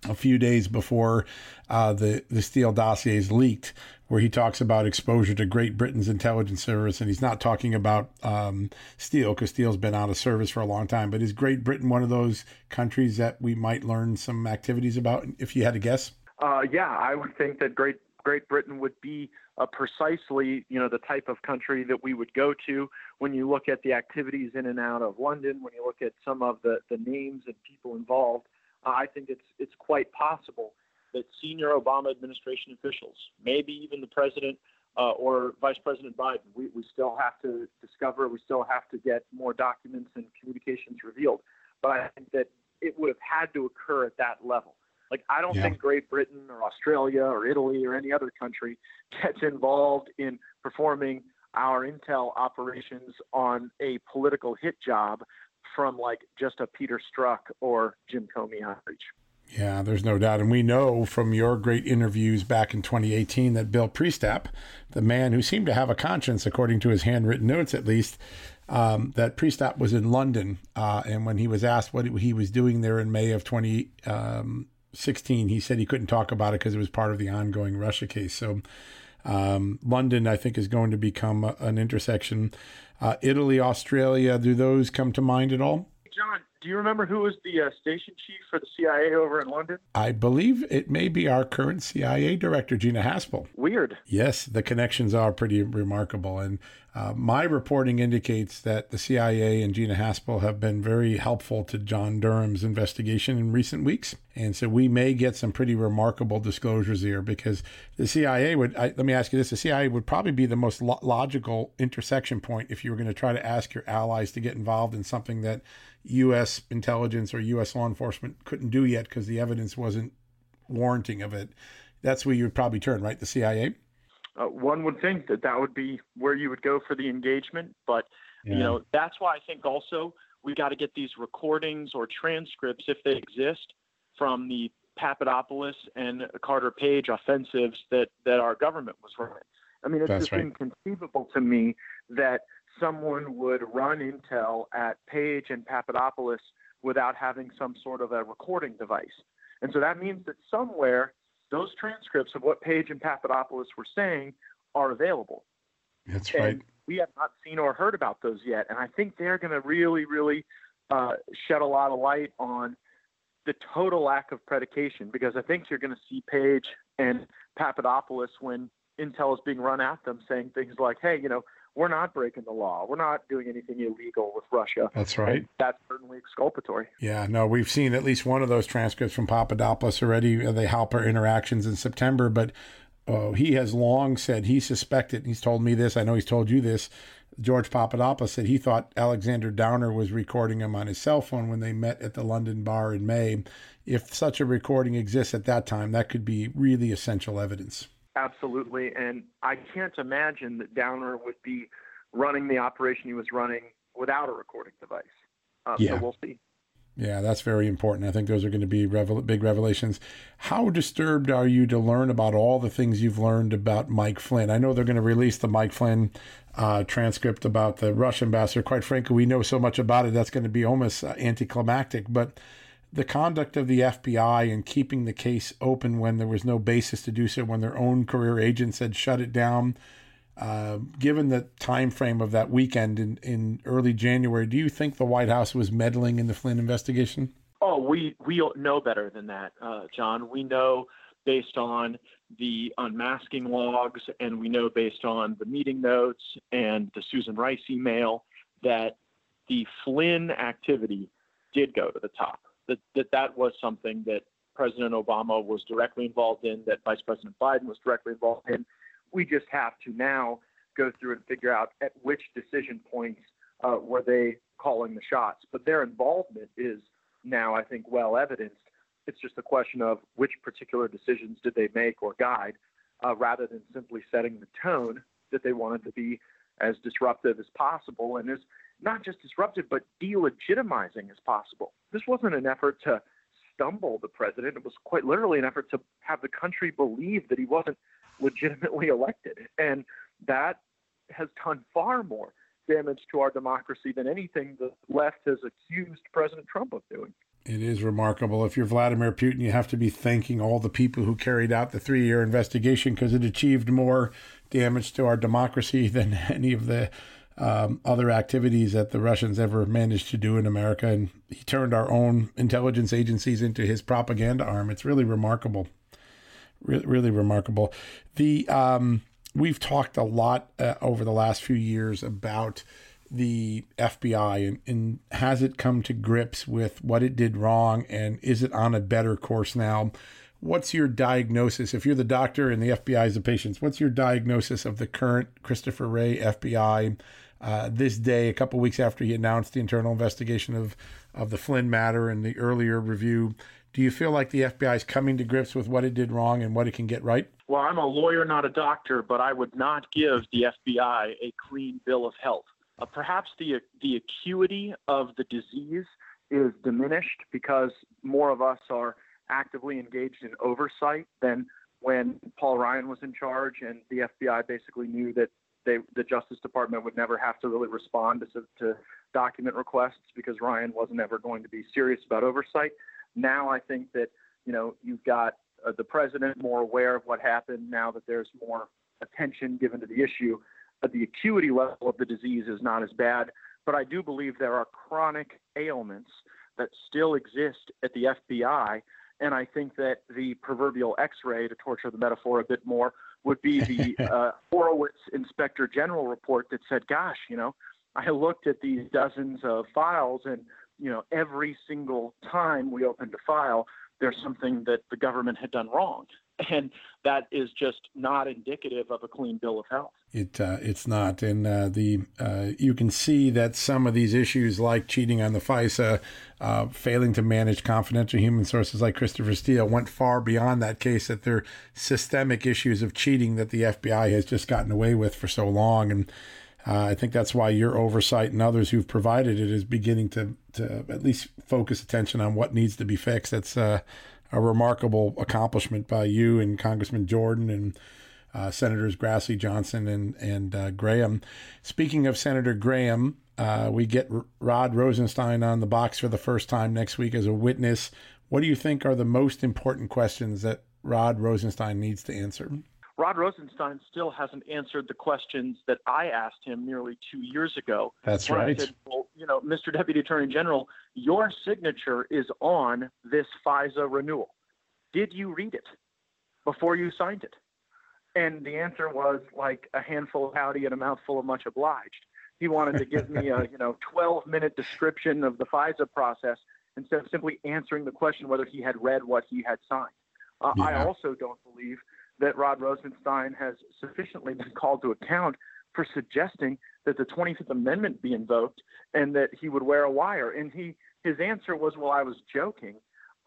a few days before uh, the the Steele dossiers leaked, where he talks about exposure to Great Britain's intelligence service, and he's not talking about um, Steele because Steele's been out of service for a long time. But is Great Britain one of those countries that we might learn some activities about? If you had to guess, uh, yeah, I would think that Great Great Britain would be uh, precisely, you know, the type of country that we would go to when you look at the activities in and out of London, when you look at some of the, the names and people involved, uh, I think it's it's quite possible that senior Obama administration officials, maybe even the president uh, or Vice President Biden, we, we still have to discover, we still have to get more documents and communications revealed. But I think that it would have had to occur at that level. Like, I don't yeah. think Great Britain or Australia or Italy or any other country gets involved in performing our intel operations on a political hit job from like just a Peter Strzok or Jim Comey outreach. Yeah, there's no doubt. And we know from your great interviews back in 2018 that Bill Priestap, the man who seemed to have a conscience, according to his handwritten notes at least, um, that Priestap was in London. Uh, and when he was asked what he was doing there in May of 20, um, 16, he said he couldn't talk about it because it was part of the ongoing Russia case. So um, London, I think, is going to become a, an intersection. Uh, Italy, Australia, do those come to mind at all? John, do you remember who was the uh, station chief for the CIA over in London? I believe it may be our current CIA director, Gina Haspel. Weird. Yes, the connections are pretty remarkable. And Uh, my reporting indicates that the CIA and Gina Haspel have been very helpful to John Durham's investigation in recent weeks. And so we may get some pretty remarkable disclosures here because the CIA would, I, let me ask you this, the CIA would probably be the most lo- logical intersection point if you were going to try to ask your allies to get involved in something that U.S. intelligence or U.S. law enforcement couldn't do yet because the evidence wasn't warranting of it. That's where you would probably turn, right? The CIA? uh, one would think that that would be where you would go for the engagement. But yeah. you know, that's why I think also we got to get these recordings or transcripts, if they exist, from the Papadopoulos and Carter Page offensives that that our government was running. I mean, it's just right. inconceivable to me that someone would run intel at Page and Papadopoulos without having some sort of a recording device. And so that means that somewhere those transcripts of what Page and Papadopoulos were saying are available. That's and right. We have not seen or heard about those yet, and I think they're going to really, really uh, shed a lot of light on the total lack of predication because I think you're going to see Page and Papadopoulos when intel is being run at them saying things like, "Hey, you know, we're not breaking the law. We're not doing anything illegal with Russia. That's right. And that's certainly exculpatory. Yeah, no, we've seen at least one of those transcripts from Papadopoulos already. Uh, they help our interactions in September, but uh, he has long said he suspected, he's told me this, I know he's told you this. George Papadopoulos said he thought Alexander Downer was recording him on his cell phone when they met at the London bar in May. If such a recording exists at that time, that could be really essential evidence. Absolutely. And I can't imagine that Downer would be running the operation he was running without a recording device. Uh, yeah. So we'll see. Yeah, that's very important. I think those are going to be revel- big revelations. How disturbed are you to learn about all the things you've learned about Mike Flynn? I know they're going to release the Mike Flynn uh, transcript about the Russian ambassador. Quite frankly, we know so much about it that's going to be almost uh, anticlimactic. But the conduct of the FBI in keeping the case open when there was no basis to do so, when their own career agents had shut it down. Uh, given the time frame of that weekend in, in early January, do you think the White House was meddling in the Flynn investigation? Oh, we we know better than that, uh, John. We know based on the unmasking logs, and we know based on the meeting notes and the Susan Rice email that the Flynn activity did go to the top that that, that was something that President Obama was directly involved in, that Vice President Biden was directly involved in. We just have to now go through and figure out at which decision points uh, were they calling the shots. But their involvement is now, I think, well evidenced. It's just a question of which particular decisions did they make or guide, uh, rather than simply setting the tone that they wanted to be as disruptive as possible and as not just disruptive, but delegitimizing as possible. This wasn't an effort to stumble the president. It was quite literally an effort to have the country believe that he wasn't legitimately elected. And that has done far more damage to our democracy than anything the left has accused President Trump of doing. It is remarkable. If you're Vladimir Putin, you have to be thanking all the people who carried out the three year investigation because it achieved more damage to our democracy than any of the um, other activities that the Russians ever managed to do in America. And he turned our own intelligence agencies into his propaganda arm. It's really remarkable. Really, really remarkable. The um, we've talked a lot uh, over the last few years about the FBI and, and has it come to grips with what it did wrong and is it on a better course now? What's your diagnosis? If you're the doctor and the FBI is the patients, what's your diagnosis of the current Christopher Wray FBI uh, this day, a couple weeks after he announced the internal investigation of, of the Flynn matter and the earlier review. Do you feel like the FBI is coming to grips with what it did wrong and what it can get right? Well, I'm a lawyer, not a doctor, but I would not give the FBI a clean bill of health. Uh, perhaps the the acuity of the disease is diminished because more of us are actively engaged in oversight than when Paul Ryan was in charge and the FBI basically knew that they, the Justice Department would never have to really respond to, to document requests because Ryan wasn't ever going to be serious about oversight. Now I think that you know you've got uh, the president more aware of what happened now that there's more attention given to the issue. But the acuity level of the disease is not as bad. But I do believe there are chronic ailments that still exist at the FBI. And I think that the proverbial x ray, to torture the metaphor a bit more, would be the uh, Horowitz Inspector General report that said, "Gosh, you know, I looked at these dozens of files, and you know, every single time we opened a file, there's something that the government had done wrong." And that is just not indicative of a clean bill of health. It uh, it's not, and uh, the uh, you can see that some of these issues, like cheating on the FISA, uh, failing to manage confidential human sources, like Christopher Steele, went far beyond that case. That they're systemic issues of cheating that the FBI has just gotten away with for so long, and uh, I think that's why your oversight and others who've provided it is beginning to to at least focus attention on what needs to be fixed. That's uh, a remarkable accomplishment by you and Congressman Jordan and uh, Senators Grassley, Johnson, and and uh, Graham. Speaking of Senator Graham, uh, we get Rod Rosenstein on the box for the first time next week as a witness. What do you think are the most important questions that Rod Rosenstein needs to answer? Rod Rosenstein still hasn't answered the questions that I asked him nearly two years ago. That's right. Said, well, you know, Mr. Deputy Attorney General, your signature is on this FISA renewal. Did you read it before you signed it? And the answer was like a handful of howdy and a mouthful of much obliged. He wanted to give me a you know 12 minute description of the FISA process instead of simply answering the question whether he had read what he had signed. Uh, yeah. I also don't believe that Rod Rosenstein has sufficiently been called to account for suggesting that the 25th Amendment be invoked and that he would wear a wire. And he his answer was, "Well, I was joking."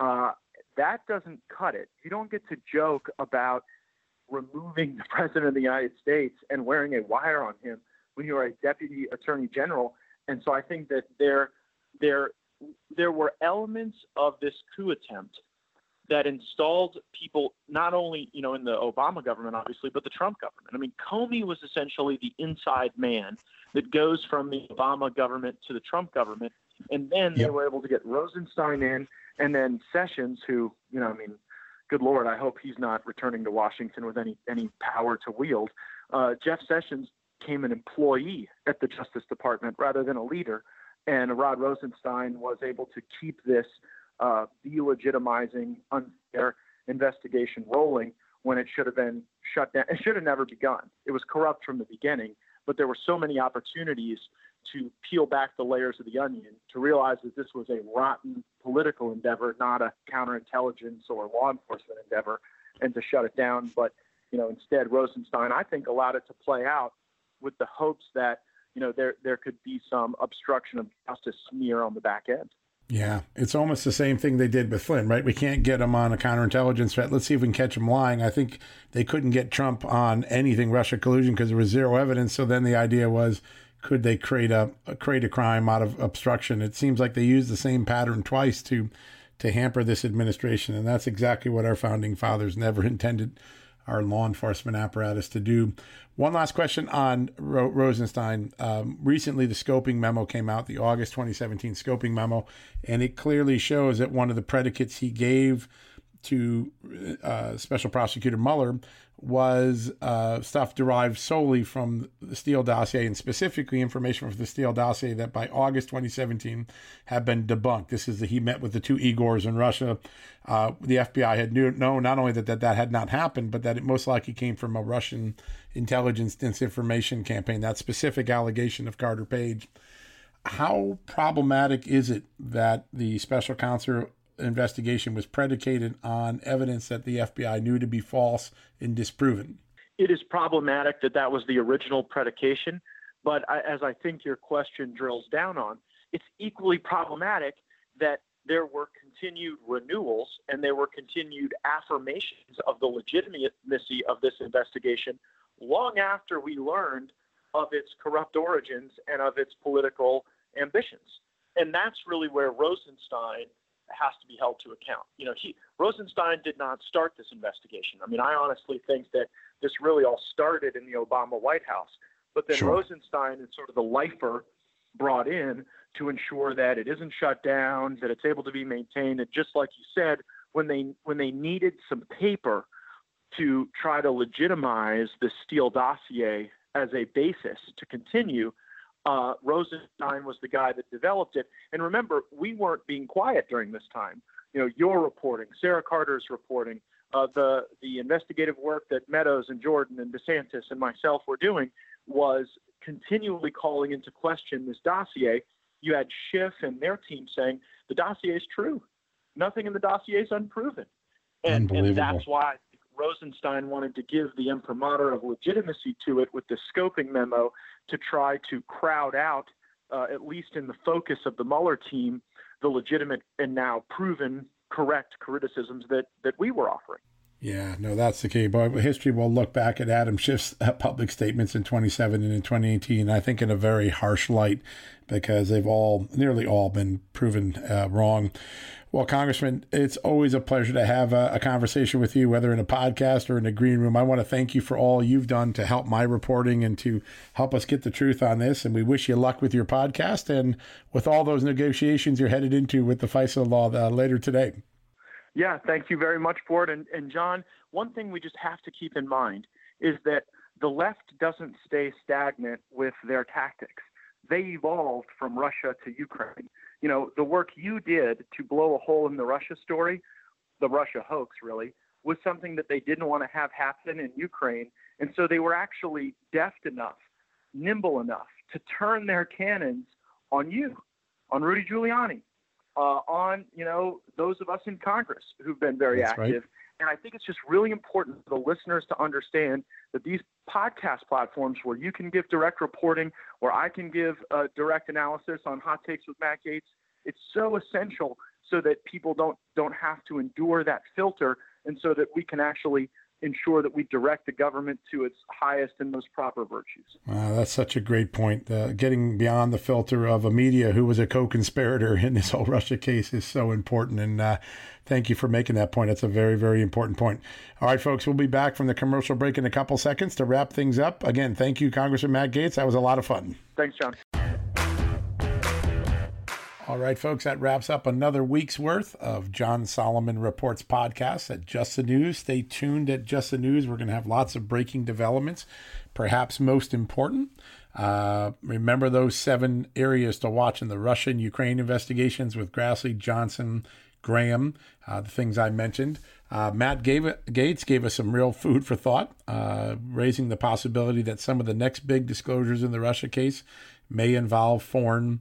Uh, that doesn't cut it. You don't get to joke about removing the president of the United States and wearing a wire on him when you are a deputy attorney general. And so I think that there there there were elements of this coup attempt that installed people not only you know in the Obama government obviously but the Trump government. I mean Comey was essentially the inside man that goes from the Obama government to the Trump government and then yep. they were able to get Rosenstein in and then Sessions who you know I mean good lord I hope he's not returning to Washington with any any power to wield. Uh, Jeff Sessions became an employee at the Justice Department rather than a leader and Rod Rosenstein was able to keep this uh, delegitimizing unfair investigation rolling when it should have been shut down. It should have never begun. It was corrupt from the beginning, but there were so many opportunities to peel back the layers of the onion to realize that this was a rotten political endeavor, not a counterintelligence or law enforcement endeavor, and to shut it down. But you know, instead, Rosenstein, I think, allowed it to play out with the hopes that you know there there could be some obstruction of justice smear on the back end. Yeah, it's almost the same thing they did with Flynn, right? We can't get him on a counterintelligence threat. Let's see if we can catch him lying. I think they couldn't get Trump on anything Russia collusion because there was zero evidence. So then the idea was, could they create a create a crime out of obstruction? It seems like they used the same pattern twice to to hamper this administration, and that's exactly what our founding fathers never intended our law enforcement apparatus to do. One last question on Ro- Rosenstein. Um, recently, the scoping memo came out, the August 2017 scoping memo, and it clearly shows that one of the predicates he gave to uh, Special Prosecutor Mueller was uh, stuff derived solely from the Steele dossier and specifically information from the Steele dossier that by August 2017 had been debunked. This is that he met with the two Igors in Russia. Uh, the FBI had knew, known not only that, that that had not happened, but that it most likely came from a Russian intelligence disinformation campaign, that specific allegation of Carter Page. How problematic is it that the special counsel investigation was predicated on evidence that the FBI knew to be false and disproven. It is problematic that that was the original predication, but I, as I think your question drills down on, it's equally problematic that there were continued renewals and there were continued affirmations of the legitimacy of this investigation long after we learned of its corrupt origins and of its political ambitions. And that's really where Rosenstein has to be held to account. You know, he Rosenstein did not start this investigation. I mean, I honestly think that this really all started in the Obama White House, but then sure. Rosenstein is sort of the lifer brought in to ensure that it isn't shut down, that it's able to be maintained, and just like you said, when they when they needed some paper to try to legitimize the Steele dossier as a basis to continue, uh, Rosenstein was the guy that developed it. And remember, we weren't being quiet during this time. You know, your reporting, Sarah Carter's reporting, uh, the the investigative work that Meadows and Jordan and DeSantis and myself were doing was continually calling into question this dossier. You had Schiff and their team saying the dossier is true. Nothing in the dossier is unproven. And, and that's why Rosenstein wanted to give the imprimatur of legitimacy to it with the scoping memo to try to crowd out, uh, at least in the focus of the Mueller team, the legitimate and now proven correct criticisms that, that we were offering. Yeah, no, that's the key. But history will look back at Adam Schiff's uh, public statements in 2017 and in 2018, I think, in a very harsh light because they've all, nearly all, been proven uh, wrong. Well, Congressman, it's always a pleasure to have a, a, conversation with you, whether in a podcast or in a green room. I want to thank you for all you've done to help my reporting and to help us get the truth on this. And we wish you luck with your podcast and with all those negotiations you're headed into with the FISA law uh, later today. Yeah, thank you very much for it. And, and John, one thing we just have to keep in mind is that the left doesn't stay stagnant with their tactics. They evolved from Russia to Ukraine. You know, the work you did to blow a hole in the Russia story, the Russia hoax really, was something that they didn't want to have happen in Ukraine. And so they were actually deft enough, nimble enough to turn their cannons on you, on Rudy Giuliani, uh, on you know those of us in Congress who've been very That's active. Right. And I think it's just really important for the listeners to understand that these podcast platforms where you can give direct reporting, where I can give uh, direct analysis on hot takes with Matt Gaetz, it's so essential so that people don't don't have to endure that filter, and so that we can actually ensure that we direct the government to its highest and most proper virtues. Wow, that's such a great point. Uh, getting beyond the filter of a media who was a co-conspirator in this whole Russia case is so important. And uh, thank you for making that point. That's a very, very important point. All right, folks, we'll be back from the commercial break in a couple seconds to wrap things up. Again, thank you, Congressman Matt Gaetz. That was a lot of fun. Thanks, John. All right, folks, that wraps up another week's worth of John Solomon Reports podcast at Just the News. Stay tuned at Just the News. We're going to have lots of breaking developments, perhaps most important. Uh, remember those seven areas to watch in the Russian Ukraine investigations with Grassley, Johnson, Graham, uh, the things I mentioned. Uh, Matt gave Gaetz gave us some real food for thought, uh, raising the possibility that some of the next big disclosures in the Russia case may involve foreign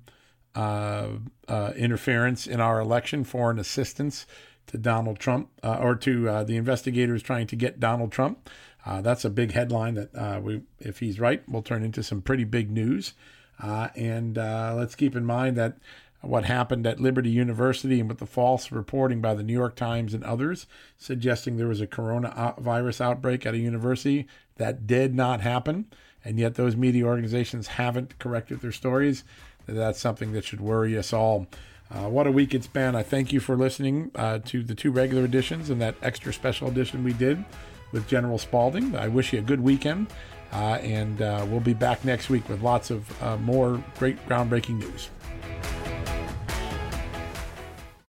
uh, uh, interference in our election, foreign assistance to Donald Trump uh, or to uh, the investigators trying to get Donald Trump. Uh, that's a big headline that uh, we, if he's right, will turn into some pretty big news. and let's keep in mind that what happened at Liberty University and with the false reporting by the New York Times and others suggesting there was a coronavirus outbreak at a university that did not happen. And yet those media organizations haven't corrected their stories that's something that should worry us all. Uh, what a week it's been. I thank you for listening uh, to the two regular editions and that extra special edition we did with General Spalding. I wish you a good weekend, uh, and uh, we'll be back next week with lots of uh, more great groundbreaking news.